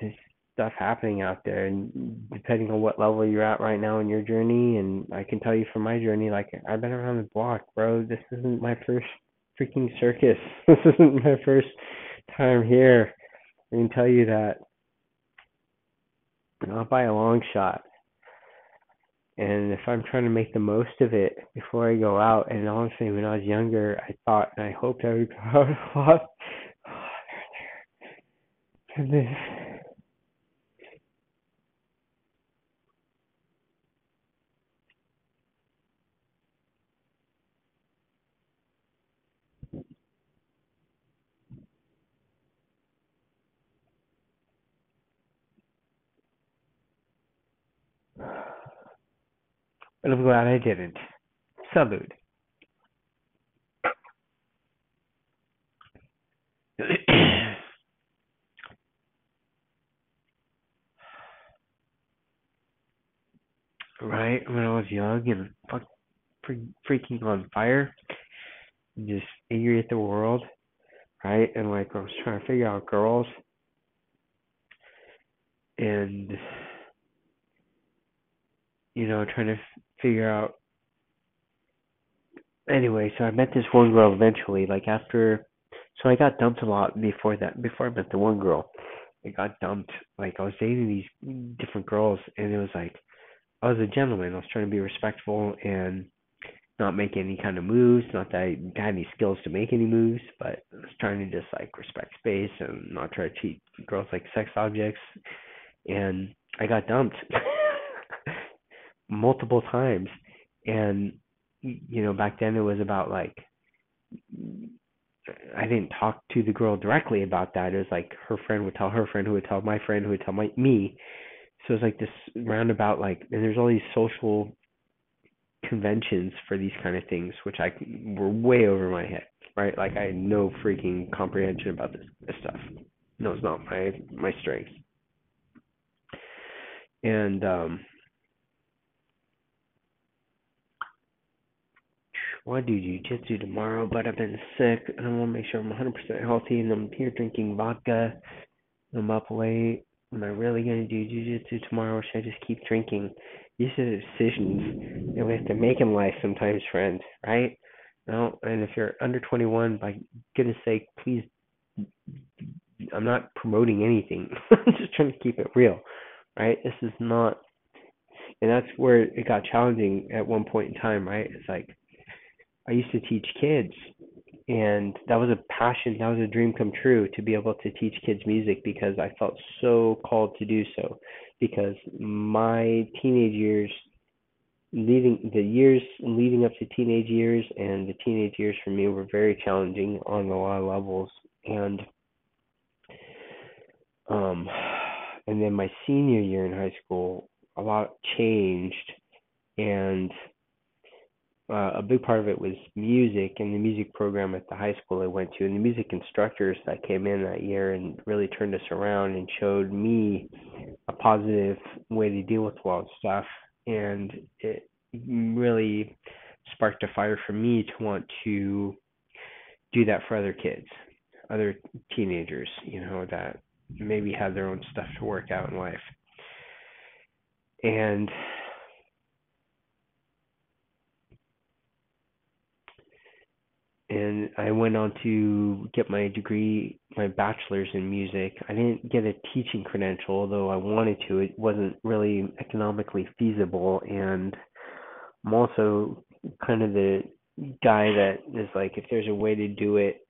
There's stuff happening out there, and depending on what level you're at right now in your journey, and I can tell you from my journey, like I've been around the block, bro. This isn't my first freaking circus. [LAUGHS] This isn't my first time here. I can tell you that. Not by a long shot. And if I'm trying to make the most of it before I go out, and honestly, when I was younger, I thought and I hoped I would [LAUGHS] go out a lot to this. But [CLEARS THROAT] I'm glad I didn't. Salute. right when I was young and fuck, freaking on fire, just angry at the world, right? And like I was trying to figure out girls, and you know, trying to figure out. Anyway, so I met this one girl eventually. Like after, so I got dumped a lot before that. Before I met the one girl, I got dumped. Like I was dating these different girls, and it was like I was a gentleman. I was trying to be respectful and not make any kind of moves. Not that I had any skills to make any moves, but I was trying to just like respect space and not try to treat girls like sex objects. And I got dumped [LAUGHS] multiple times. And you know, back then it was about like I didn't talk to the girl directly about that. It was like her friend would tell her friend, who would tell my friend, who would tell my me. So it's like this roundabout, like, and there's all these social conventions for these kind of things, which I were way over my head, right? Like I had no freaking comprehension about this, this stuff. No, it's not my my strength. And um want to do jujitsu tomorrow, but I've been sick and I want to make sure I'm 100% healthy. And I'm here drinking vodka. I'm up late. Am I really going to do jujitsu tomorrow, or should I just keep drinking? These are decisions that we have to make in life sometimes, friends, right? No, and if you're under 21, by goodness sake, please. I'm not promoting anything. [LAUGHS] I'm just trying to keep it real, right? This is not, and that's where it got challenging at one point in time, right? It's like I used to teach kids, and that was a passion, that was a dream come true to be able to teach kids music because I felt so called to do so. Because my teenage years, leading the years leading up to teenage years, and the teenage years for me were very challenging on a lot of levels, and um, and then my senior year in high school, a lot changed, and uh, a big part of it was music and the music program at the high school I went to, and the music instructors that came in that year and really turned us around and showed me a positive way to deal with a lot of stuff. And it really sparked a fire for me to want to do that for other kids, other teenagers, you know, that maybe have their own stuff to work out in life. And and I went on to get my degree, my bachelor's in music. I didn't get a teaching credential, although I wanted to. It wasn't really economically feasible, and I'm also kind of the guy that is like, if there's a way to do it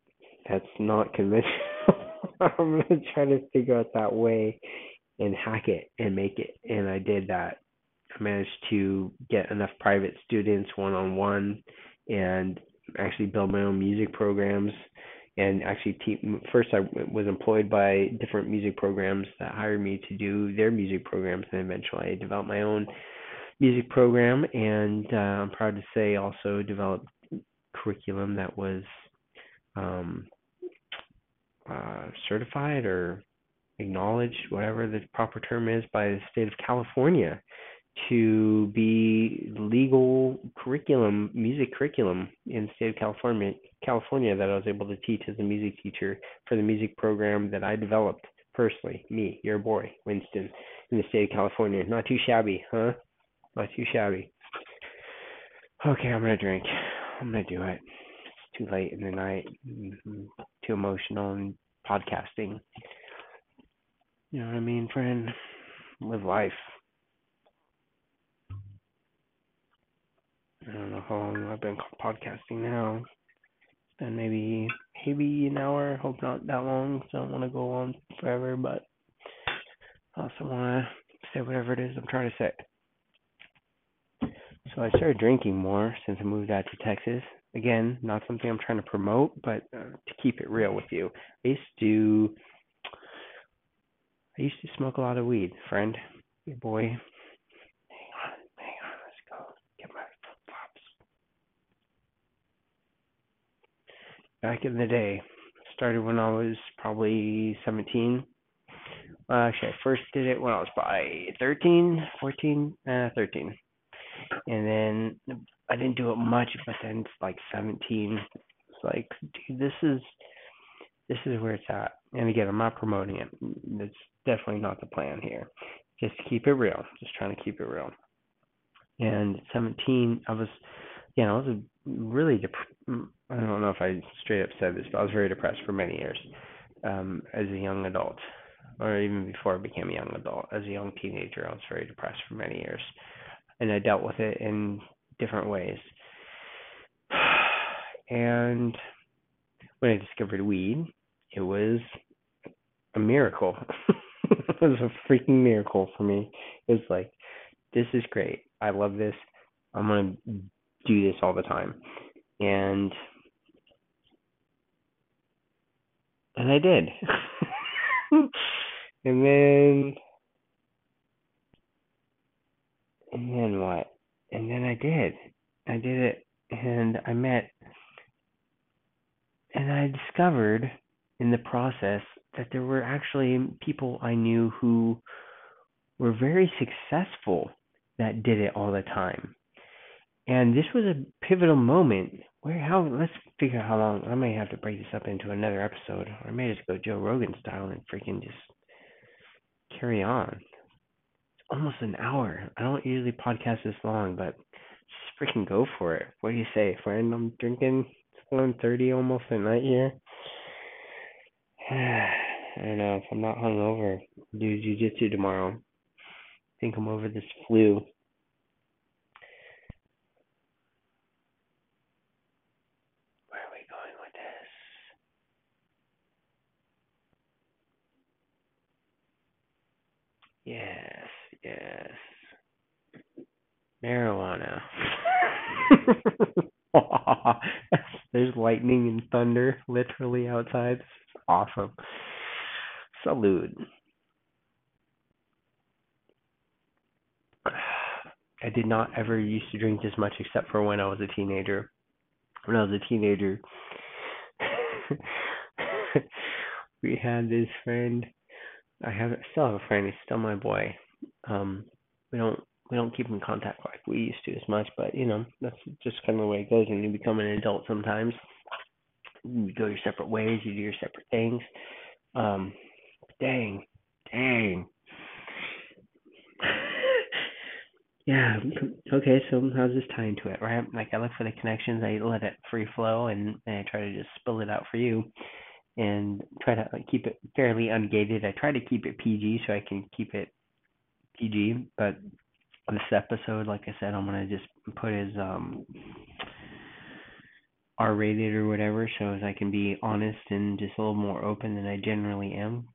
that's not conventional, [LAUGHS] I'm gonna try to figure out that way and hack it and make it. And I did that. I managed to get enough private students one on one and actually build my own music programs. And actually te- first I was employed by different music programs that hired me to do their music programs. And eventually I developed my own music program. And uh, I'm proud to say also developed curriculum that was um, uh, certified or acknowledged whatever the proper term is by the state of California to be legal curriculum, music curriculum in the state of California, California that I was able to teach as a music teacher for the music program that I developed personally, me, your boy, Winston, in the state of California. Not too shabby, huh? Not too shabby. Okay, I'm gonna drink. I'm gonna do it. It's too late in the night. Mm-hmm. Too emotional and podcasting. You know what I mean, friend? Live life. I don't know how long I've been podcasting now. Been maybe maybe an hour. Hope not that long. So I don't want to go on forever, but I also want to say whatever it is I'm trying to say. So I started drinking more since I moved out to Texas. Again, not something I'm trying to promote, but uh, to keep it real with you. I used to I used to smoke a lot of weed, friend. Your boy back in the day. Started when I was probably 17. Well, actually, I first did it when I was probably 13, 14, uh, 13. And then I didn't do it much, but then it's like 17. It's like, dude, this is this is where it's at. And again, I'm not promoting it. It's definitely not the plan here. Just keep it real. Just trying to keep it real. And 17, I was, you know, I was really dep- I don't know if I straight up said this, but I was very depressed for many years um, as a young adult, or even before I became a young adult. As a young teenager, I was very depressed for many years, and I dealt with it in different ways. [SIGHS] and when I discovered weed, it was a miracle. [LAUGHS] it was a freaking miracle for me. It was like, this is great. I love this. I'm gonna do this all the time, and and I did. [LAUGHS] and then and then what? And then I did. I did it and I met and I discovered in the process that there were actually people I knew who were very successful that did it all the time. And this was a pivotal moment where how let's figure out how long I may have to break this up into another episode. Or I may just go Joe Rogan style and freaking just carry on. It's almost an hour. I don't usually podcast this long, but just freaking go for it. What do you say, friend? I'm drinking it's one thirty almost at night here. [SIGHS] I don't know if I'm not hungover. Do jujitsu tomorrow. Think I'm over this flu. Where are we going with this? Yes, yes. Marijuana. [LAUGHS] There's lightning and thunder literally outside. Is awesome. Salute. I did not ever used to drink this much except for when I was a teenager. When I was a teenager, [LAUGHS] we had this friend. I have still have a friend. He's still my boy. Um, we don't we don't keep in contact like we used to as much, but you know that's just kind of the way it goes when you become an adult. Sometimes you go your separate ways, you do your separate things. Um, dang, dang. [LAUGHS] yeah. Okay. So how's this tie into it, right? Like I look for the connections, I let it free flow, and, and I try to just spill it out for you, and try to like, keep it fairly ungated. I try to keep it PG so I can keep it PG, but this episode, like I said, I'm gonna just put as um R rated or whatever, so as I can be honest and just a little more open than I generally am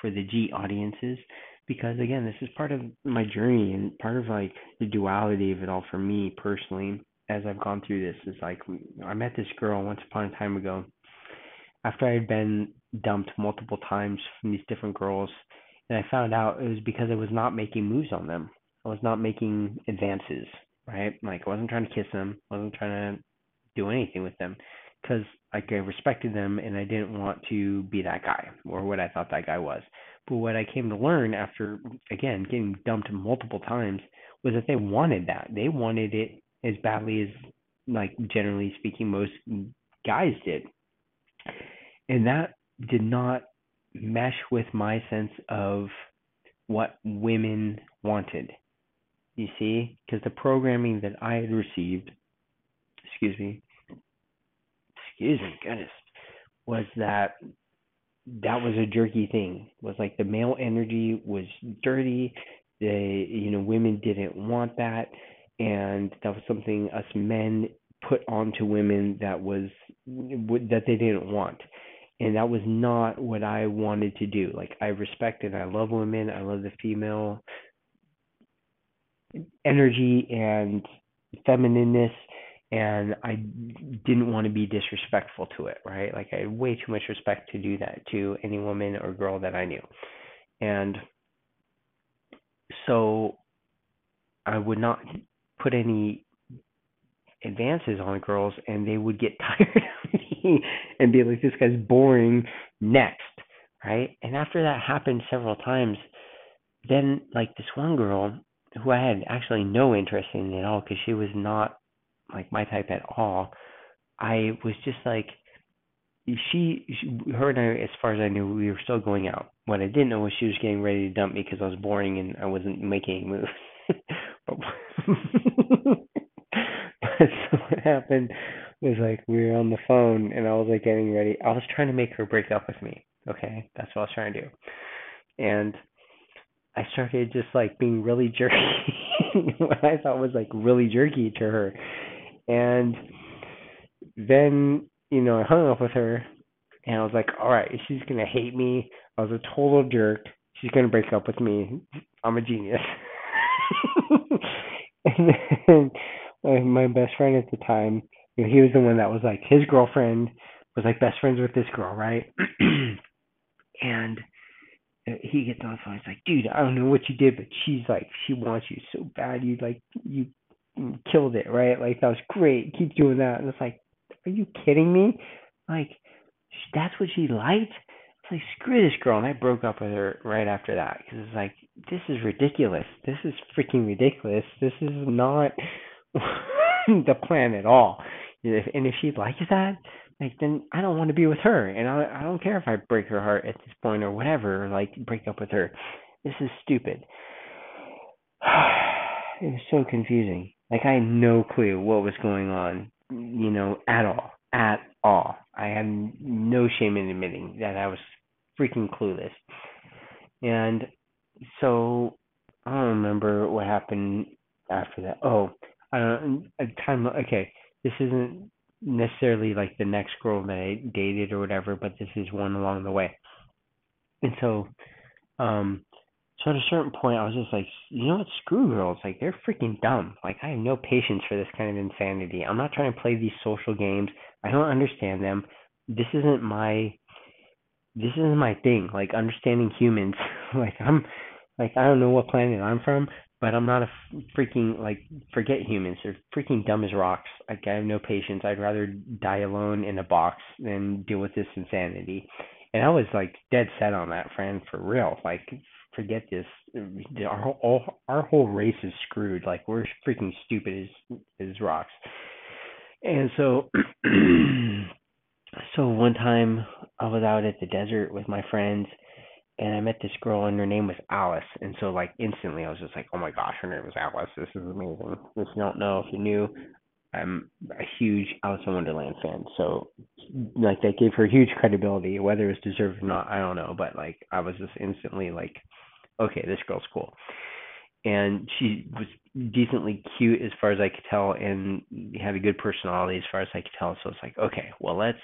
for the G audiences. Because again, this is part of my journey and part of like the duality of it all for me personally. As I've gone through this, is like I met this girl once upon a time ago. After I had been dumped multiple times from these different girls, and I found out it was because I was not making moves on them. I was not making advances, right? Like I wasn't trying to kiss them, wasn't trying to do anything with them because like I respected them and I didn't want to be that guy or what I thought that guy was. But what I came to learn after again getting dumped multiple times was that they wanted that. They wanted it as badly as like generally speaking most guys did. And that did not mesh with my sense of what women wanted. You see, because the programming that I had received, excuse me, excuse me, goodness, was that that was a jerky thing. Was like the male energy was dirty. The you know women didn't want that, and that was something us men put onto women that was that they didn't want and that was not what I wanted to do. Like I respect and I love women. I love the female energy and feminineness and I didn't want to be disrespectful to it, right? Like I had way too much respect to do that to any woman or girl that I knew. And so I would not put any advances on girls and they would get [LAUGHS] tired of me and be like this guy's boring next, right? And after that happened several times, then like this one girl who I had actually no interest in at all because she was not like my type at all. I was just like, she, she, her and I, as far as I knew, we were still going out. What I didn't know was she was getting ready to dump me because I was boring and I wasn't making any moves. [LAUGHS] but, but [LAUGHS] so what happened was like we were on the phone and I was like getting ready. I was trying to make her break up with me. Okay, that's what I was trying to do. And I started just like being really jerky. [LAUGHS] what I thought was like really jerky to her and then, you know, I hung up with her and I was like, all right, she's going to hate me. I was a total jerk. She's going to break up with me. I'm a genius. [LAUGHS] and then my, my best friend at the time, you know, he was the one that was like, his girlfriend was like best friends with this girl, right? [CLEARS THROAT] and he gets on the phone. He's like, dude, I don't know what you did, but she's like, she wants you so bad. You like, you killed it, right? Like that was great. Keep doing that. And it's like, are you kidding me? Like, that's what she liked. It's like screw this girl, and I broke up with her right after that because it's like this is ridiculous. This is freaking ridiculous. This is not [LAUGHS] the plan at all. And if she likes that, like then I don't want to be with her, and I I don't care if I break her heart at this point or whatever, or like break up with her. This is stupid. [SIGHS] it was so confusing. Like I had no clue what was going on, you know, at all, at all. I had no shame in admitting that I was freaking clueless. And so I don't remember what happened after that. Oh, I don't. A time. Okay, this isn't necessarily like the next girl that I dated or whatever, but this is one along the way. And so, um, so at a certain point, I was just like, you know what, screw girls. Like they're freaking dumb. Like I have no patience for this kind of insanity. I'm not trying to play these social games. I don't understand them. This isn't my. This isn't my thing. Like understanding humans. [LAUGHS] like I'm. Like I don't know what planet I'm from, but I'm not a freaking like forget humans. They're freaking dumb as rocks. Like I have no patience. I'd rather die alone in a box than deal with this insanity. And I was like dead set on that, friend, for real. Like forget this. Our whole our whole race is screwed. Like we're freaking stupid as as rocks. And so, [CLEARS THROAT] so one time I was out at the desert with my friends, and I met this girl, and her name was Alice. And so, like instantly, I was just like, "Oh my gosh, her name was Alice. This is amazing." If you don't know, if you knew, I'm a huge Alice in Wonderland fan. So, like, that gave her huge credibility. Whether it's deserved or not, I don't know. But like, I was just instantly like okay, this girl's cool. And she was decently cute as far as I could tell, and had a good personality as far as I could tell. So it's like, okay, well, let's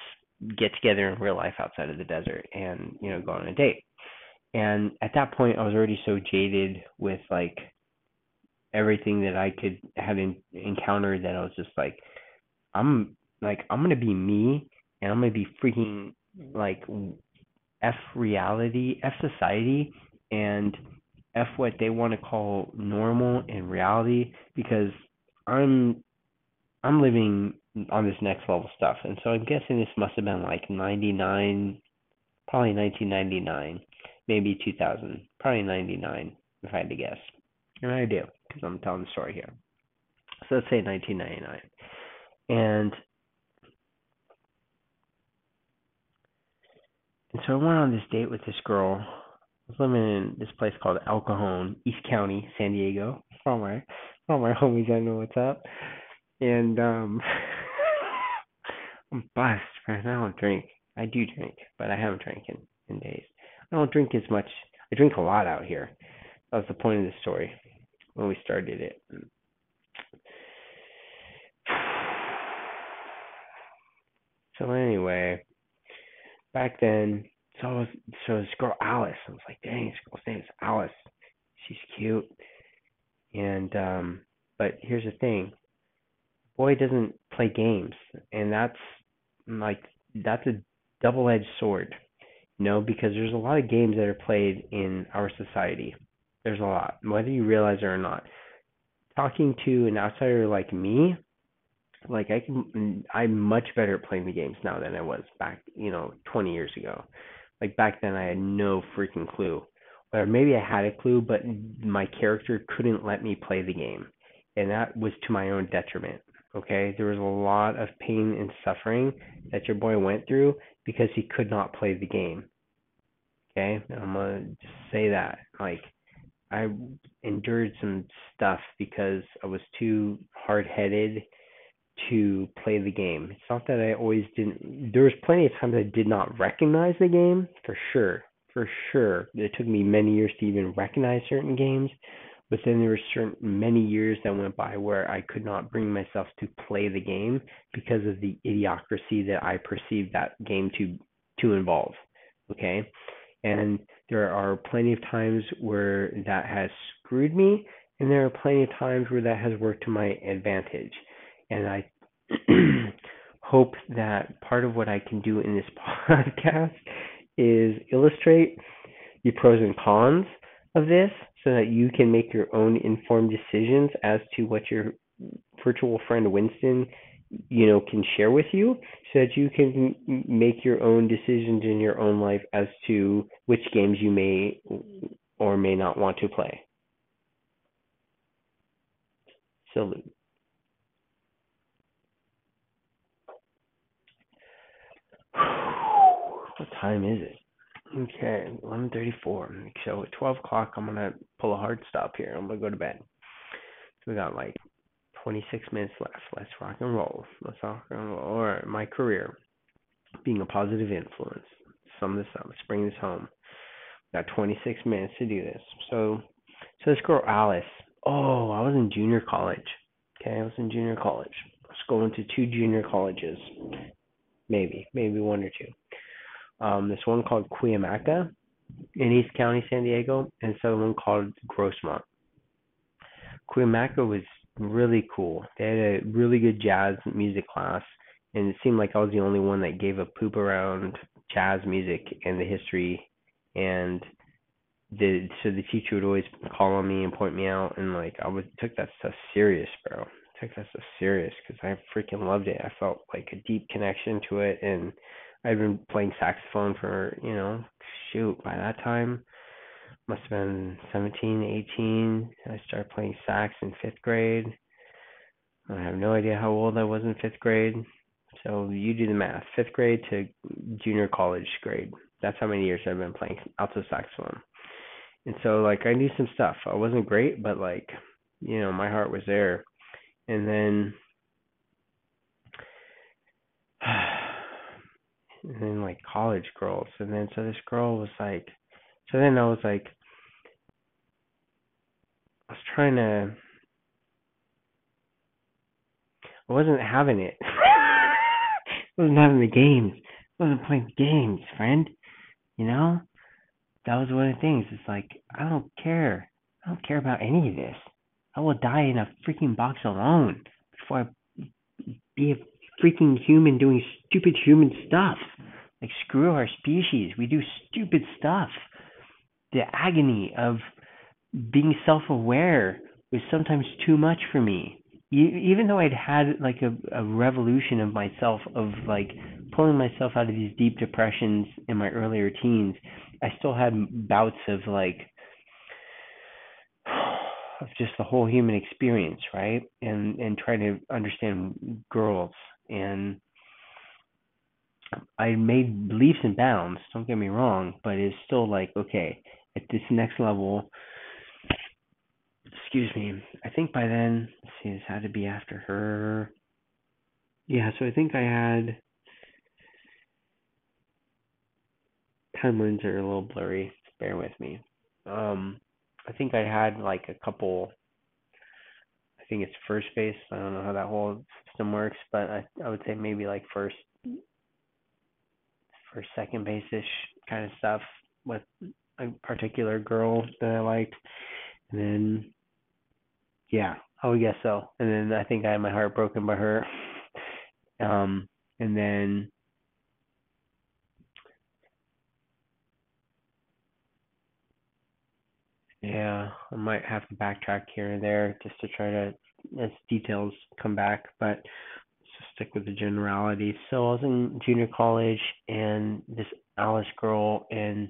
get together in real life outside of the desert and you know go on a date. And at that point, I was already so jaded with like everything that I could have in, encountered that I was just like, I'm like I'm gonna be me, and I'm gonna be freaking like f reality, f society, and f what they want to call normal and reality because I'm I'm living on this next level stuff, and so I'm guessing this must have been like '99, probably 1999, maybe 2000, probably 99 if I had to guess, and I do because I'm telling the story here. So let's say 1999, and and so I went on this date with this girl I was living in this place called El Cajon, East County, San Diego. All my all my [LAUGHS] homies I know what's up. And um [LAUGHS] I'm blessed, man. I don't drink. I do drink, but I haven't drank in, in days. I don't drink as much. I drink a lot out here. That was the point of the story when we started it. [SIGHS] So anyway, back then so was, so this girl Alice, I was like, dang, this girl's name is Alice. She's cute. And um but here's the thing. Boy doesn't play games and that's like that's a double edged sword. Know, because there's a lot of games that are played in our society. There's a lot, whether you realize it or not. Talking to an outsider like me, like I can I'm much better at playing the games now than I was back, you know, 20 years ago. Like back then, I had no freaking clue, or maybe I had a clue, but my character couldn't let me play the game, and that was to my own detriment. Okay, there was a lot of pain and suffering that your boy went through because he could not play the game. Okay, I'm gonna just say that. Like, I endured some stuff because I was too hard headed to play the game. It's not that I always didn't. There was plenty of times I did not recognize the game for sure, for sure. It took me many years to even recognize certain games, but then there were certain many years that went by where I could not bring myself to play the game because of the idiocracy that I perceived that game to to involve. Okay, and there are plenty of times where that has screwed me, and there are plenty of times where that has worked to my advantage. And I [CLEARS THROAT] hope that part of what I can do in this [LAUGHS] podcast is illustrate the pros and cons of this so that you can make your own informed decisions as to what your virtual friend Winston you know can share with you so that you can make your own decisions in your own life as to which games you may or may not want to play. Salute. [SIGHS] What time is it? Okay, eleven thirty-four. So at twelve o'clock, I'm gonna pull a hard stop here. I'm gonna go to bed. So we got like twenty-six minutes left. Let's rock and roll. Let's rock and roll. Or my career, being a positive influence. Sum this up. Let's bring this home. Got twenty-six minutes to do this. So, so this girl Alice. Oh, I was in junior college. Okay, I was in junior college. I was going to two junior colleges. Maybe, maybe one or two um, this one called Cuyamaca in East County, San Diego, and this other one called Grossmont. Cuyamaca was really cool. They had a really good jazz music class, and it seemed like I was the only one that gave a poop around jazz music and the history. And the so the teacher would always call on me and point me out, and like I was took that stuff serious, bro. took that stuff serious because I freaking loved it. I felt like a deep connection to it, and I'd been playing saxophone for, you know, shoot, by that time, must have been 17, 18. I started playing sax in fifth grade. I have no idea how old I was in fifth grade. So you do the math. Fifth grade to junior college grade. That's how many years I've been playing alto saxophone. And so like I knew some stuff. I wasn't great, but like, you know, my heart was there. And then [SIGHS] and then like college girls and then so this girl was like so then I was like I was trying to I wasn't having it. I [LAUGHS] wasn't having the games. I wasn't playing games, friend. You know? That was one of the things. It's like I don't care. I don't care about any of this. I will die in a freaking box alone before I be a freaking human doing stupid human stuff. Like, screw our species. We do stupid stuff. The agony of being self aware was sometimes too much for me. Even though I'd had like a, a revolution of myself, of like pulling myself out of these deep depressions in my earlier teens, I still had bouts of like, [SIGHS] of just the whole human experience, right? And and trying to understand girls and I made leaps and bounds. Don't get me wrong, but it's still like okay at this next level. Excuse me. I think by then, let's see, this had to be after her. Yeah, so I think I had timelines are a little blurry. Bear with me. Um, I think I had like a couple. I think it's first base. I don't know how that whole system works, but I I would say maybe like first first second base ish kind of stuff with a particular girl that I liked. And then yeah, I would guess so. And then I think I had my heart broken by her. Um and then yeah, I might have to backtrack here and there just to try to as details come back, but stick with the generality. So I was in junior college, and this Alice girl, and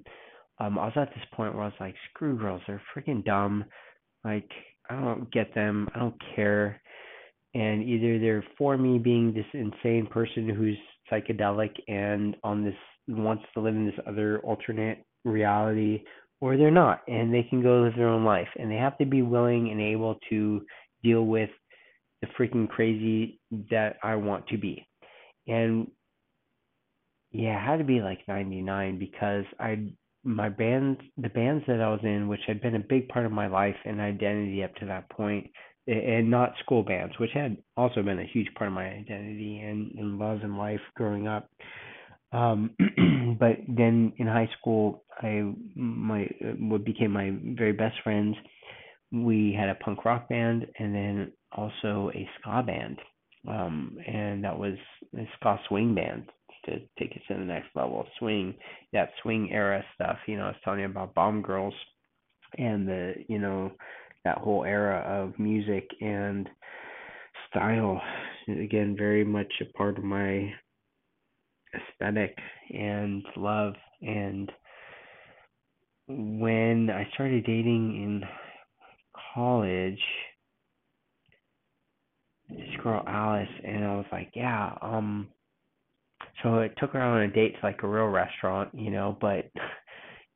um, I was at this point where I was like, screw girls, they're freaking dumb. Like I don't get them. I don't care. And either they're for me being this insane person who's psychedelic and on this wants to live in this other alternate reality, or they're not, and they can go live their own life, and they have to be willing and able to deal with the freaking crazy that I want to be. And yeah, I had to be like 99 because I my bands, the bands that I was in, which had been a big part of my life and identity up to that point, and not school bands, which had also been a huge part of my identity and, and love and life growing up. Um, [CLEARS THROAT] but then in high school, I my what became my very best friends. We had a punk rock band and then also a ska band, um, and that was a ska swing band to take it to the next level. Swing, that swing era stuff. You know, I was telling you about Bomb Girls and the you know that whole era of music and style. Again, very much a part of my aesthetic and love. And when I started dating in college, this girl Alice, and I was like, yeah, um. So it took her on a date to like a real restaurant, you know, but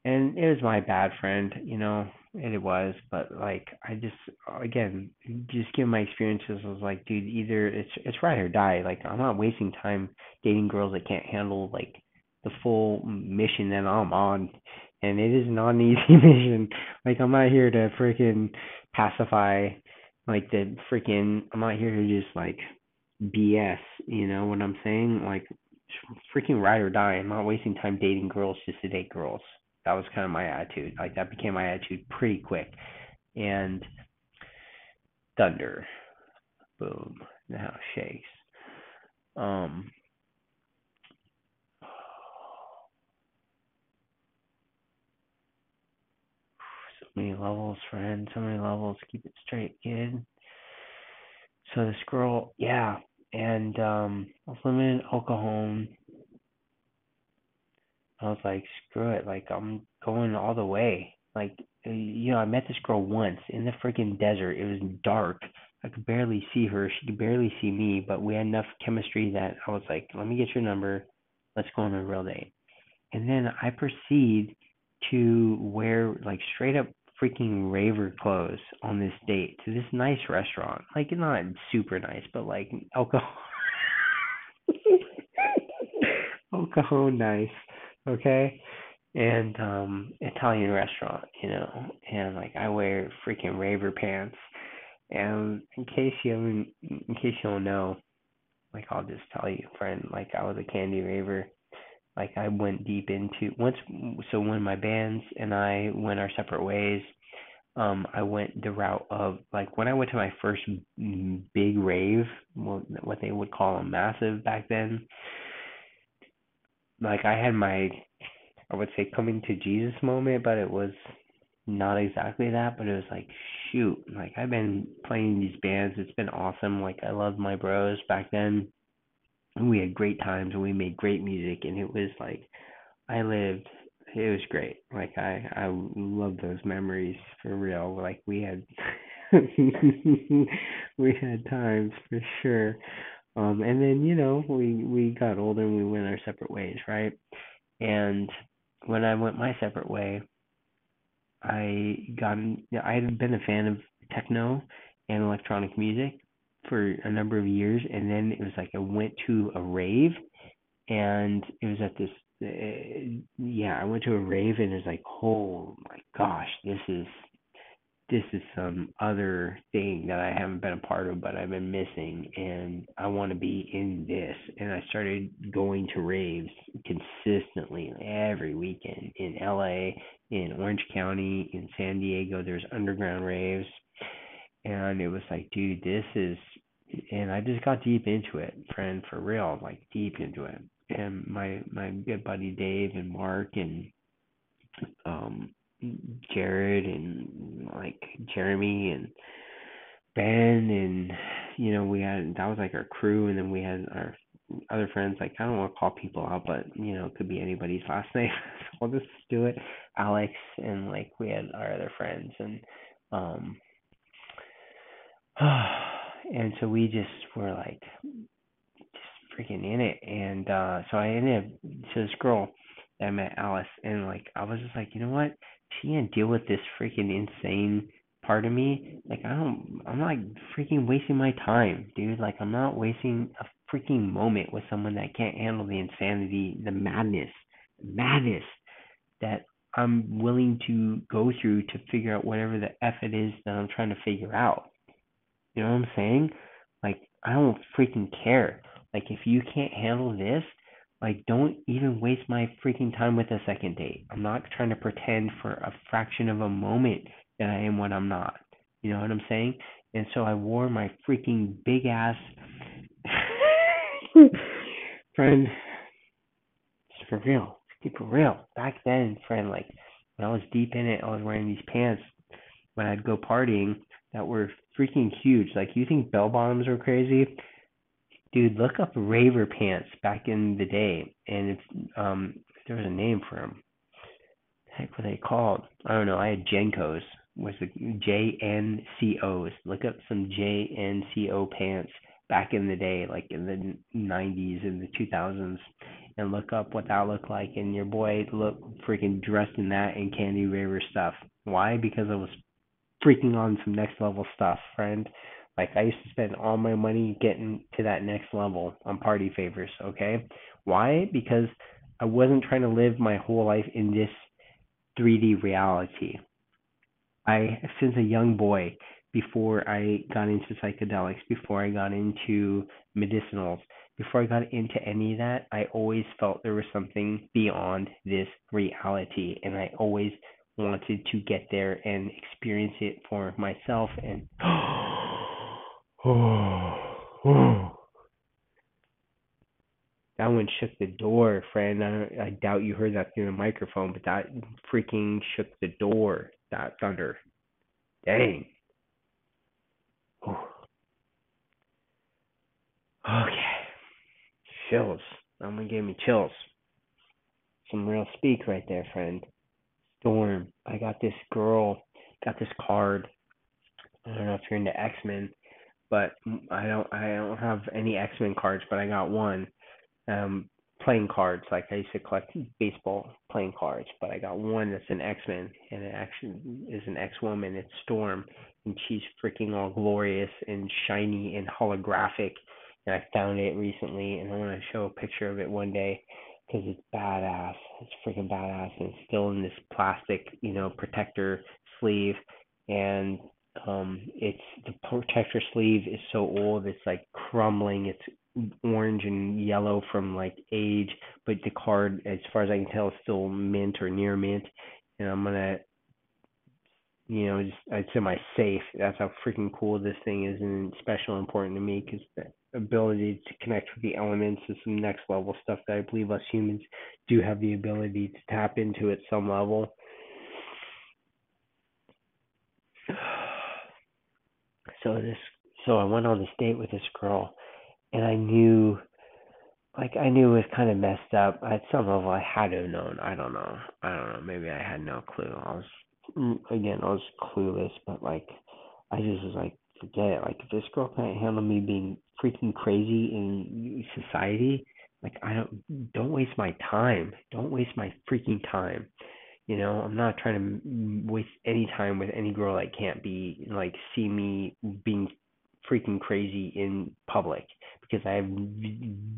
and it was my bad friend, you know, it was, but like I just again, just given my experiences, I was like, dude, either it's it's ride or die. Like I'm not wasting time dating girls that can't handle like the full mission that I'm on, and it is not an [LAUGHS] easy mission. Like I'm not here to freaking pacify, like the freaking. I'm not here to just like BS. You know what I'm saying? Like freaking ride or die. I'm not wasting time dating girls just to date girls that was kind of my attitude. Like that became my attitude pretty quick. And thunder, boom, the house shakes. Um, [SIGHS] so many levels, friend. So many levels. Keep it straight, kid. So this girl, yeah, and um, I was living in Oklahoma. I was like, screw it, like I'm going all the way. Like, you know, I met this girl once in the freaking desert. It was dark. I could barely see her. She could barely see me, but we had enough chemistry that I was like, let me get your number. Let's go on a real date. And then I proceed to wear like straight up freaking raver clothes on this date to this nice restaurant. Like not super nice, but like alcohol [LAUGHS] alcohol nice okay? And um Italian restaurant, you know, and like I wear freaking raver pants. And in case you haven't in case you don't know, like I'll just tell you, friend, like I was a candy raver. Like I went deep into once so when my bands and I went our separate ways, um I went the route of like when I went to my first big rave, what they would call a massive back then, like I had my I would say coming to Jesus moment, but it was not exactly that, but it was like shoot, like I've been playing these bands, it's been awesome. Like I loved my bros back then. We had great times and we made great music and it was like I lived it was great. Like I I love those memories for real. Like we had [LAUGHS] we had times for sure. Um, and then you know we we got older and we went our separate ways, right? And when I went my separate way, I got I had been a fan of techno and electronic music for a number of years, and then it was like I went to a rave, and it was at this. Uh, yeah, I went to a rave, and it was like, oh my gosh, this is this is some other thing that I haven't been a part of, but I've been missing, and I want to be in this. And I started going to raves consistently every weekend in LA, in Orange County, in San Diego. There's underground raves, and it was like, dude, this is. And I just got deep into it, friend, for real, like deep into it. And my my good buddy Dave and Mark and um Jared and like Jeremy and Ben and you know we had that was like our crew. And then we had our other friends like I don't want to call people out but you know it could be anybody's last [LAUGHS] name. So I'll just do it. Alex and like we had our other friends and um [SIGHS] and so we just were like just freaking in it and uh so I ended up so this girl that I met Alice and like I was just like you know what she can't deal with this freaking insane part of me. Like I don't I'm not freaking wasting my time, dude. Like I'm not wasting a freaking moment with someone that can't handle the insanity, the madness, madness that I'm willing to go through to figure out whatever the F it is that I'm trying to figure out. You know what I'm saying? Like, I don't freaking care. Like, if you can't handle this, like, don't even waste my freaking time with a second date. I'm not trying to pretend for a fraction of a moment that I am what I'm not. You know what I'm saying? And so I wore my freaking big ass [LAUGHS] friend. For real. For real. Back then, friend, like when I was deep in it, I was wearing these pants when I'd go partying that were freaking huge. Like you think bell bottoms are crazy? Dude, look up raver pants back in the day, and it's um there was a name for them. The heck were they called? I don't know. I had JNCOs. Was the J N C O's? Look up some J N C O pants back in the day, like in the 90s and the 2000s, and look up what that looked like. And your boy looked freaking dressed in that and Candy Raver stuff. Why? Because I was freaking on some next level stuff, friend. Like I used to spend all my money getting to that next level on party favors, okay? Why? Because I wasn't trying to live my whole life in this 3D reality. I since a young boy before I got into psychedelics, before I got into medicinals, before I got into any of that, I always felt there was something beyond this reality and I always wanted to get there and experience it for myself and [GASPS] [GASPS] that one shook the door, friend. I, I doubt you heard that through the microphone, but that freaking shook the door. That thunder. Dang. [SIGHS] Okay. Chills. That one gave me chills. Some real speak right there, friend. Storm. I got this girl, got this card. I don't know if you're into X Men, but I don't. I don't have any X Men cards, but I got one. Um, playing cards. Like I used to collect baseball playing cards, but I got one that's an X Men, and it actually is an X Woman. It's Storm, and she's freaking all glorious and shiny and holographic. And I found it recently, and I want to show a picture of it one day because it's badass. It's freaking badass, and it's still in this plastic, you know, protector sleeve, and um, it's the protector sleeve is so old, it's like crumbling. It's orange and yellow from like age, but the card, as far as I can tell, is still mint or near mint. And I'm gonna, you know, just I'd say my safe. That's how freaking cool this thing is, and special, important to me because ability to connect with the elements is some next level stuff that I believe us humans do have the ability to tap into at some level. [SIGHS] So this so I went on this date with this girl and I knew like I knew it was kind of messed up. At some level I had to have known. I don't know. I don't know. Maybe I had no clue. I was again, I was clueless, but like I just was like forget it. Like if this girl can't handle me being freaking crazy in society, like I don't don't waste my time. Don't waste my freaking time. You know, I'm not trying to waste any time with any girl that can't be like see me being freaking crazy in public because I have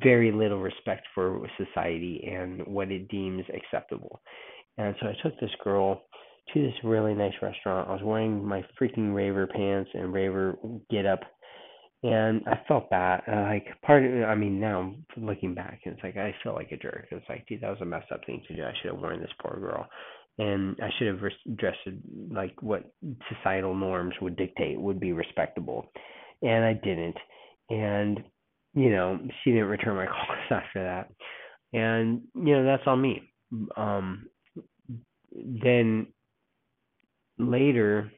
very little respect for society and what it deems acceptable. And so I took this girl to this really nice restaurant. I was wearing my freaking raver pants and raver get up and I felt bad. Uh, like part of, I mean, now looking back, it's like I feel like a jerk. It's like, dude, that was a messed up thing to do. I should have worn this poor girl, and I should have dressed like what societal norms would dictate would be respectable, and I didn't. And you know, she didn't return my [LAUGHS] calls after that, and you know that's on me. Um, then later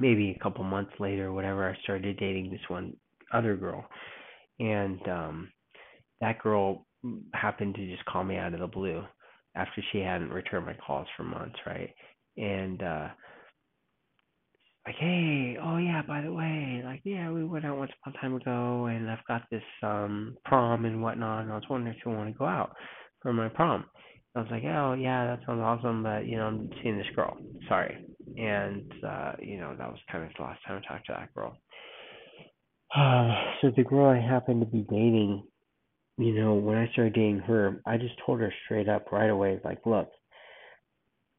maybe a couple months later, whatever, I started dating this one other girl, and um, that girl happened to just call me out of the blue after she hadn't returned my calls for months, right? And uh like, hey, oh yeah, by the way, like, yeah, we went out once upon a time ago, and I've got this um prom and whatnot, and I was wondering if you want to go out for my prom. I was like, oh yeah, that sounds awesome, but you know, I'm seeing this girl. Sorry. And uh, you know, that was kind of the last time I talked to that girl. Uh, [SIGHS] so the girl I happened to be dating, you know, when I started dating her, I just told her straight up right away, like, look,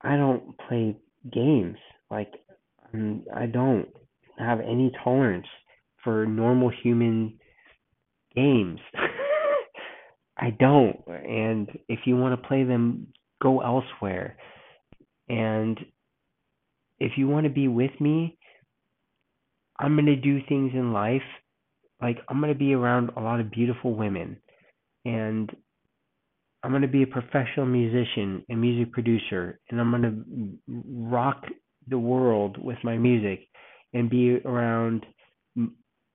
I don't play games. Like um, I don't have any tolerance for normal human games. [LAUGHS] I don't. And if you want to play them, go elsewhere. And if you want to be with me, I'm going to do things in life. Like, I'm going to be around a lot of beautiful women. And I'm going to be a professional musician and music producer. And I'm going to rock the world with my music and be around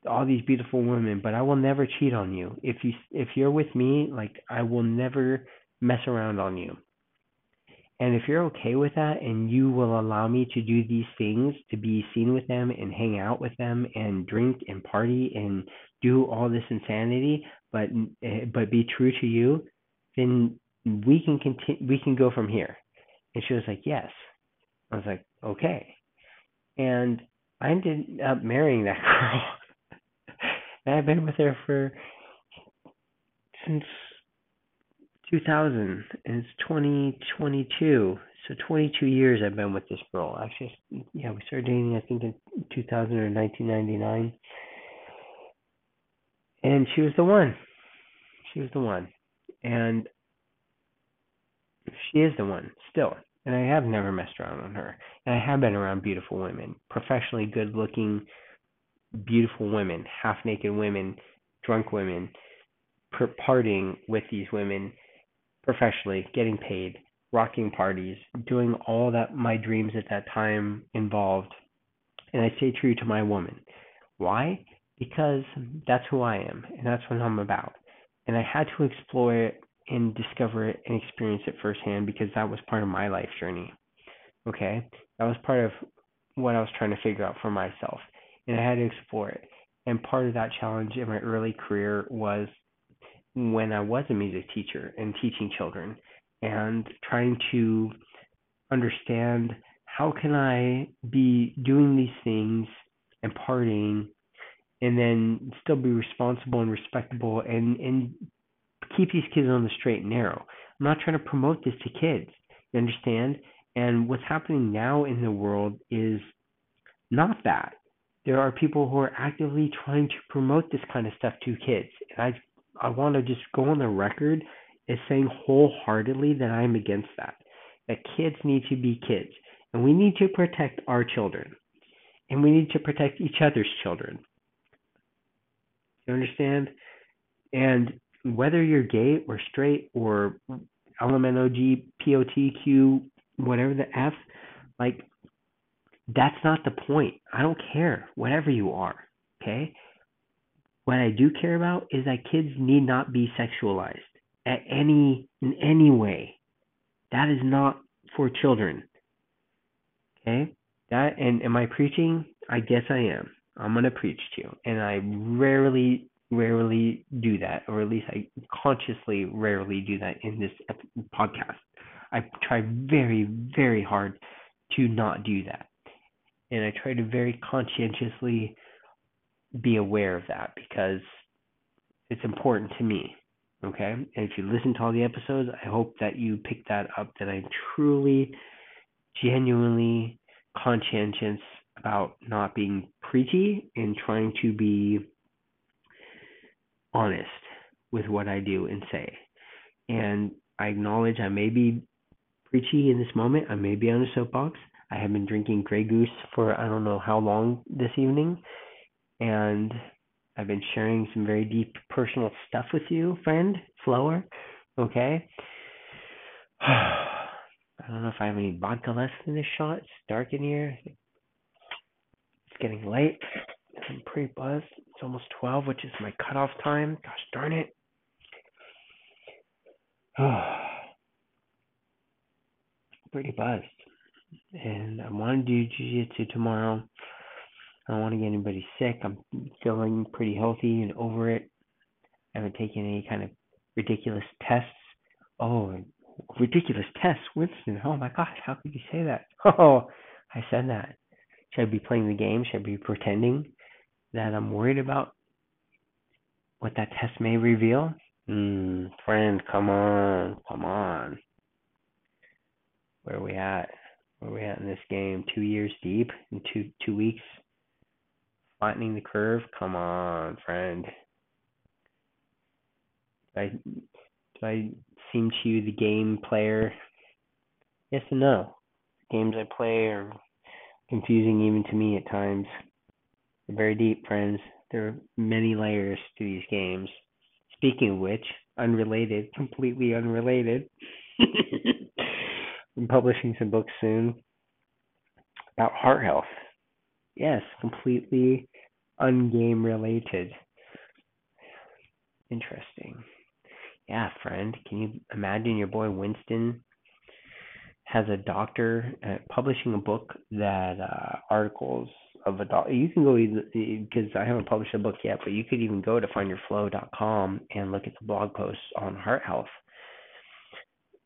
all these beautiful women, but I will never cheat on you. If you if you're with me, like I will never mess around on you. And if you're okay with that and you will allow me to do these things, to be seen with them and hang out with them and drink and party and do all this insanity, but eh, but be true to you, then we can continue we can go from here. And she was like, "Yes." I was like, "Okay." And I ended up marrying that [LAUGHS] girl. And I've been with her for since 2000, and it's 2022. So 22 years I've been with this girl. Actually, yeah, we started dating I think in 2000 or 1999, and she was the one. She was the one, and she is the one still. And I have never messed around on her. And I have been around beautiful women, professionally good looking, beautiful women, half naked women, drunk women, partying with these women professionally, getting paid, rocking parties, doing all that my dreams at that time involved. And I stay true to my woman. Why? Because that's who I am and that's what I'm about. And I had to explore it and discover it and experience it firsthand because that was part of my life journey. Okay? That was part of what I was trying to figure out for myself. And I had to explore it. And part of that challenge in my early career was when I was a music teacher and teaching children and trying to understand how can I be doing these things and partying and then still be responsible and respectable and and keep these kids on the straight and narrow. I'm not trying to promote this to kids. You understand? And what's happening now in the world is not that. There are people who are actively trying to promote this kind of stuff to kids. And I I want to just go on the record as saying wholeheartedly that I'm against that. That kids need to be kids. And we need to protect our children. And we need to protect each other's children. You understand? And whether you're gay or straight or LMNOG, POTQ, whatever the F, like that's not the point. I don't care, whatever you are, okay? What I do care about is that kids need not be sexualized at any in any way. That is not for children. Okay? That and am I preaching? I guess I am. I'm going to preach to you. And I rarely rarely do that, or at least I consciously rarely do that in this podcast. I try very, very hard to not do that. And I try to very conscientiously be aware of that because it's important to me. Okay? And if you listen to all the episodes, I hope that you pick that up that I'm truly, genuinely conscientious about not being preachy and trying to be honest with what I do and say. And I acknowledge I may be preachy in this moment. I may be on a soapbox. I have been drinking Grey Goose for I don't know how long this evening. And I've been sharing some very deep personal stuff with you, friend, Flower. Okay. [SIGHS] I don't know if I have any vodka left in this shot. It's dark in here. It's getting late. I'm pretty buzzed. It's almost 12, which is my cutoff time. Gosh darn it. [SIGHS] pretty buzzed. And I want to do jiu-jitsu tomorrow. I don't want to get anybody sick. I'm feeling pretty healthy and over it. I haven't taken any kind of ridiculous tests. Oh, ridiculous tests, Winston. Oh my gosh, how could you say that? [LAUGHS] Oh, I said that. Should I be playing the game? Should I be pretending? that I'm worried about what that test may reveal? Mm, friend, come on, come on. Where are we at? Where we at in this game? Two years deep in two two weeks. Flattening the curve. Come on, friend. I I seem to you the game player? Yes and no. Games I play are confusing even to me at times. They're very deep, friends. There are many layers to these games. Speaking of which, unrelated, completely unrelated. I'm publishing some books soon about heart health. Yes, completely ungame related. Interesting. Yeah, friend, can you imagine your boy Winston has a doctor uh, publishing a book that uh, articles of a doctor. You can go because I haven't published a book yet, but you could even go to findyourflow.com and look at the blog posts on heart health.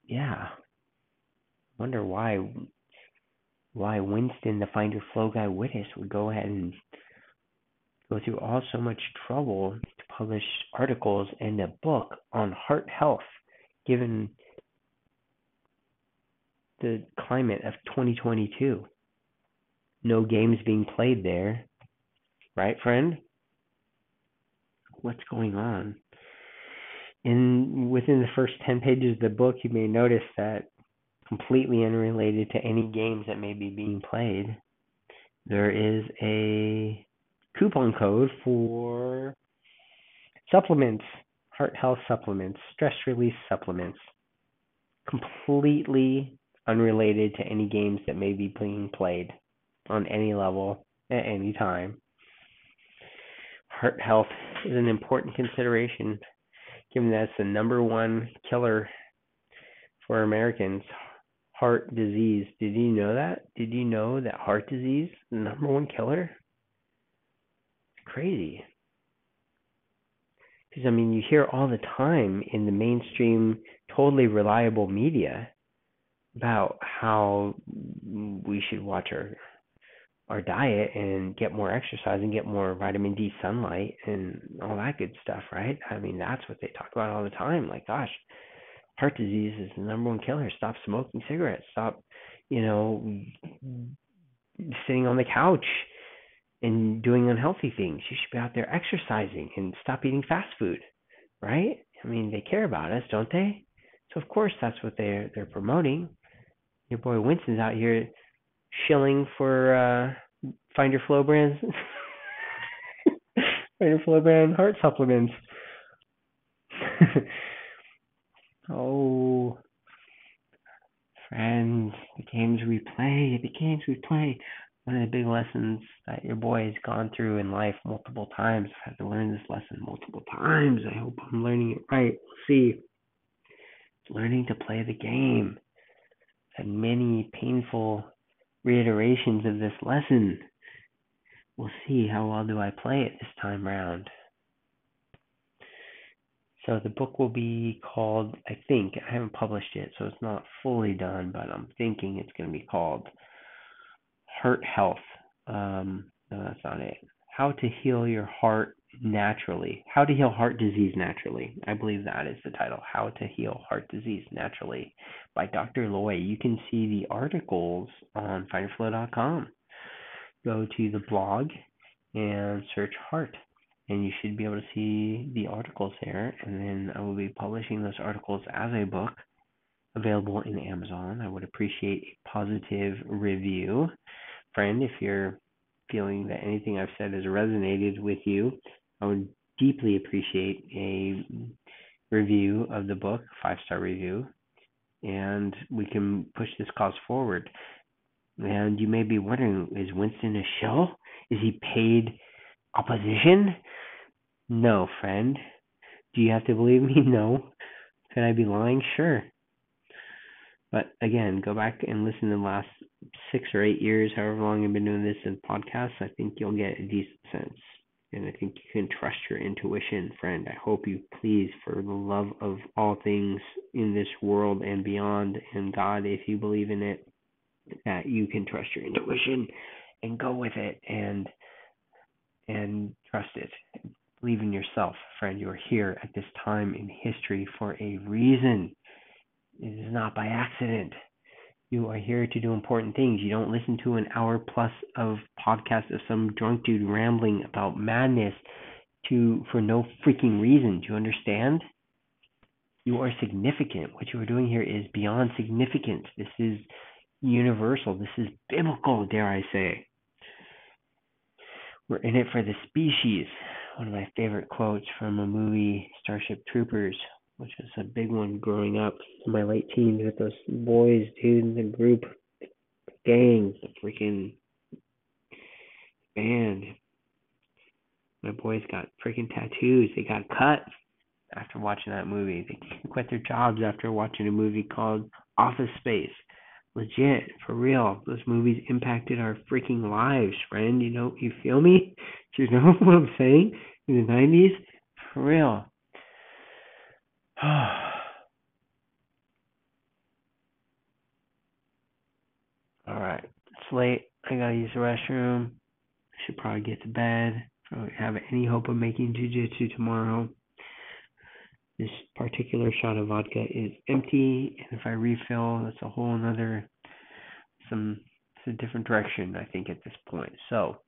Yeah, wonder why why Winston, the Find Your Flow guy Wittes, would go ahead and go through all so much trouble to publish articles and a book on heart health, given the climate of 2022. No games being played there. Right, friend? What's going on? And within the first 10 pages of the book, you may notice that completely unrelated to any games that may be being played, there is a coupon code for supplements, heart health supplements, stress release supplements. Completely unrelated to any games that may be being played on any level at any time. Heart health is an important consideration given that it's the number one killer for Americans. Heart disease. Did you know that? Did you know that heart disease the number one killer? Crazy. Because, I mean, you hear all the time in the mainstream, totally reliable media about how we should watch our our diet and get more exercise and get more vitamin D sunlight and all that good stuff, right? I mean, that's what they talk about all the time. Like, gosh, heart disease is the number one killer. Stop smoking cigarettes. Stop, you know, sitting on the couch and doing unhealthy things. You should be out there exercising and stop eating fast food, right? I mean, they care about us, don't they? So of course that's what they're they're promoting your boy Winston's out here shilling for uh Find Your Flow brands. [LAUGHS] Find Your Flow brand heart supplements. [LAUGHS] oh, friends, the games we play, the games we play. One of the big lessons that your boy has gone through in life multiple times. I've had to learn this lesson multiple times. I hope I'm learning it right. We'll see. It's learning to play the game had many painful reiterations of this lesson. We'll see how well do I play it this time round. So the book will be called, I think, I haven't published it, so it's not fully done, but I'm thinking it's going to be called Heart Health. Um, no, that's not it. How to Heal Your Heart Naturally. How to Heal Heart Disease Naturally. I believe that is the title. How to Heal Heart Disease Naturally by Dr. Loy. You can see the articles on findyourflow.com. Go to the blog and search heart, and you should be able to see the articles there. And then I will be publishing those articles as a book available in Amazon. I would appreciate a positive review. Friend, if you're feeling that anything I've said has resonated with you, I would deeply appreciate a review of the book, five star review, and we can push this cause forward. And you may be wondering, is Winston a shill? Is he paid opposition? No, friend. Do you have to believe me? [LAUGHS] No. Could I be lying? Sure. But again, go back and listen to the last six or eight years, however long I've been doing this in podcasts. I think you'll get a decent sense. And I think you can trust your intuition, friend. I hope you please, for the love of all things in this world and beyond, and God, if you believe in it, that you can trust your intuition and go with it and and trust it. Believe in yourself, friend. You are here at this time in history for a reason. It is not by accident. You are here to do important things. You don't listen to an hour plus of podcast of some drunk dude rambling about madness to for no freaking reason. Do you understand? You are significant. What you are doing here is beyond significance. This is universal. This is biblical, dare I say. We're in it for the species. One of my favorite quotes from a movie, Starship Troopers, which was a big one growing up in my late teens with those boys, dude, in the group, gang, the freaking band. My boys got freaking tattoos. They got cut after watching that movie. They quit their jobs after watching a movie called Office Space legit for real. Those movies impacted our freaking lives friend. You know you feel me? Do [LAUGHS] you know what i'm saying? In the 90s for real. [SIGHS] All right. It's late. I gotta use the restroom. I should probably get to bed. I don't have any hope of making jiu-jitsu tomorrow this particular shot of vodka is empty and if I refill that's a whole another some it's a different direction I think at this point. So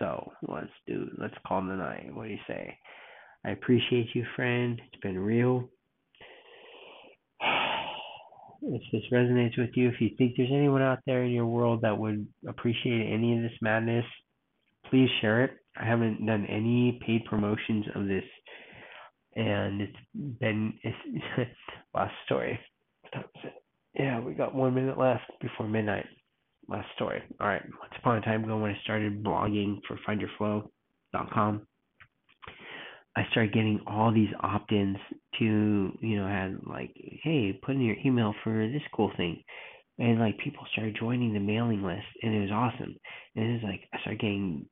so let's do let's call the night. What do you say? I appreciate you friend. It's been real. [SIGHS] If this resonates with you, if you think there's anyone out there in your world that would appreciate any of this madness, please share it. I haven't done any paid promotions of this and it's been it's [LAUGHS] last story. Yeah, we got one minute left before midnight. Last story. All right. Once upon a time ago, when I started blogging for FindYourFlow.com, I started getting all these opt-ins to, you know, had like, hey, put in your email for this cool thing, and like people started joining the mailing list, and it was awesome. And it was like I started getting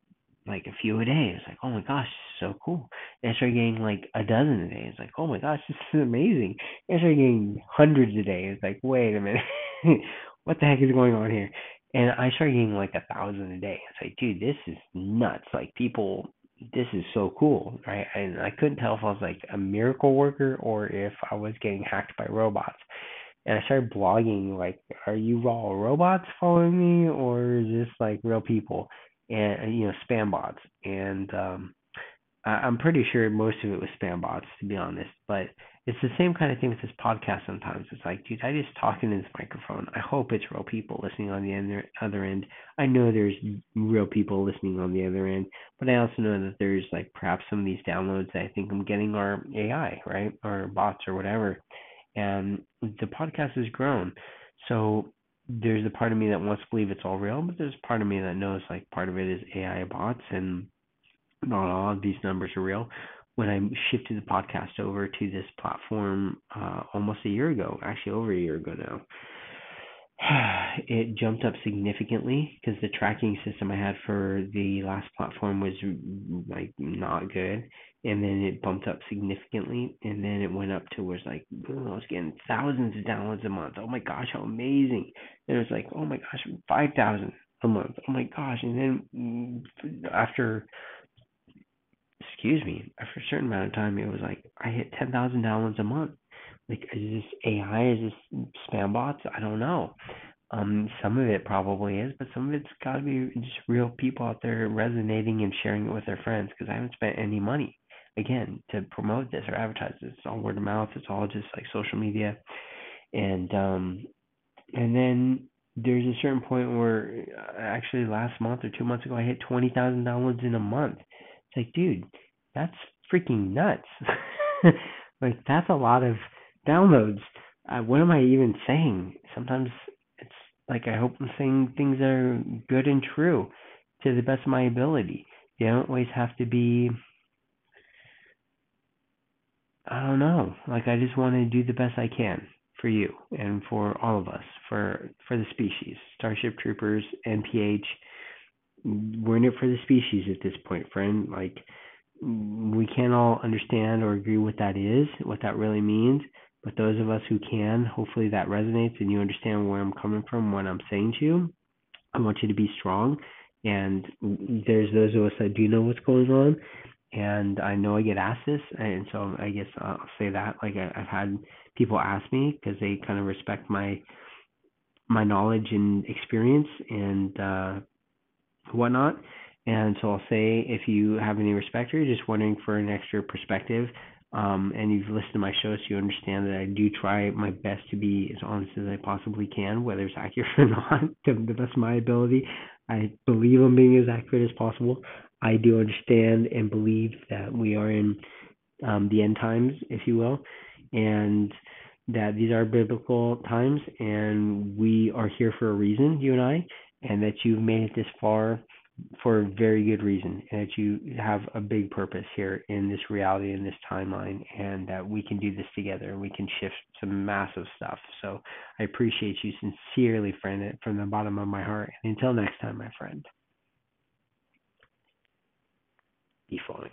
like a few a day. It's like, oh my gosh, so cool. And I started getting like a dozen a day. It's like, oh my gosh, [LAUGHS] this is amazing. And I started getting hundreds a day. It's like, wait a minute, [LAUGHS] what the heck is going on here? And I started getting like a thousand a day. It's like, dude, this is nuts. Like people, this is so cool, right? And I couldn't tell if I was like a miracle worker or if I was getting hacked by robots. And I started blogging like, are you all robots following me or is this like real people? And you know spam bots. And um i'm pretty sure most of it was spam bots to be honest but it's the same kind of thing with this podcast sometimes. It's like dude i just talking in this microphone. I hope it's real people listening on the other end. I know there's real people listening on the other end but i also know that there's like perhaps some of these downloads that i think i'm getting are ai right? Or bots or whatever. And the podcast has grown. So there's a part of me that wants to believe it's all real, but there's a part of me that knows like part of it is AI bots and not all of these numbers are real. When I shifted the podcast over to this platform uh, almost a year ago, actually over a year ago now, [SIGHS] it jumped up significantly because the tracking system I had for the last platform was like not good, and then it bumped up significantly, and then it went up to where was like I was getting thousands of downloads a month. Oh my gosh, how amazing! And it was like oh my gosh, five thousand a month. Oh my gosh! And then after excuse me, after a certain amount of time, it was like I hit ten thousand downloads a month like is this AI? Is this spam bots? I don't know. Um, some of it probably is, but some of it's got to be just real people out there resonating and sharing it with their friends. Because I haven't spent any money again to promote this or advertise this. It's all word of mouth. It's all just like social media, and um, and then there's a certain point where uh, actually last month or two months ago I hit twenty thousand downloads in a month. It's like, dude, that's freaking nuts. [LAUGHS] like that's a lot of downloads. Uh, what am I even saying? Sometimes it's like I hope I'm saying things that are good and true to the best of my ability. They don't always have to be. I don't know. Like I just want to do the best I can for you and for all of us, for for the species, Starship Troopers, NPH. We're in it for the species at this point, friend. Like we can't all understand or agree what that is, what that really means. But those of us who can, hopefully that resonates and you understand where I'm coming from, what I'm saying to you. I want you to be strong. And there's those of us that do know what's going on. And I know I get asked this. And so I guess I'll say that. Like I, I've had people ask me because they kind of respect my my knowledge and experience and uh, whatnot. And so I'll say if you have any respect or you're just wondering for an extra perspective, um, and you've listened to my show, so you understand that I do try my best to be as honest as I possibly can, whether it's [LAUGHS] accurate or not, to the best of my ability. I believe I'm being as accurate as possible. I do understand and believe that we are in um, the end times, if you will, and that these are biblical times, and we are here for a reason, you and I, and that you've made it this far for a very good reason, and that you have a big purpose here in this reality, in this timeline, and that we can do this together and we can shift some massive stuff. So I appreciate you sincerely, friend, from the bottom of my heart. And until next time, my friend, be flowing.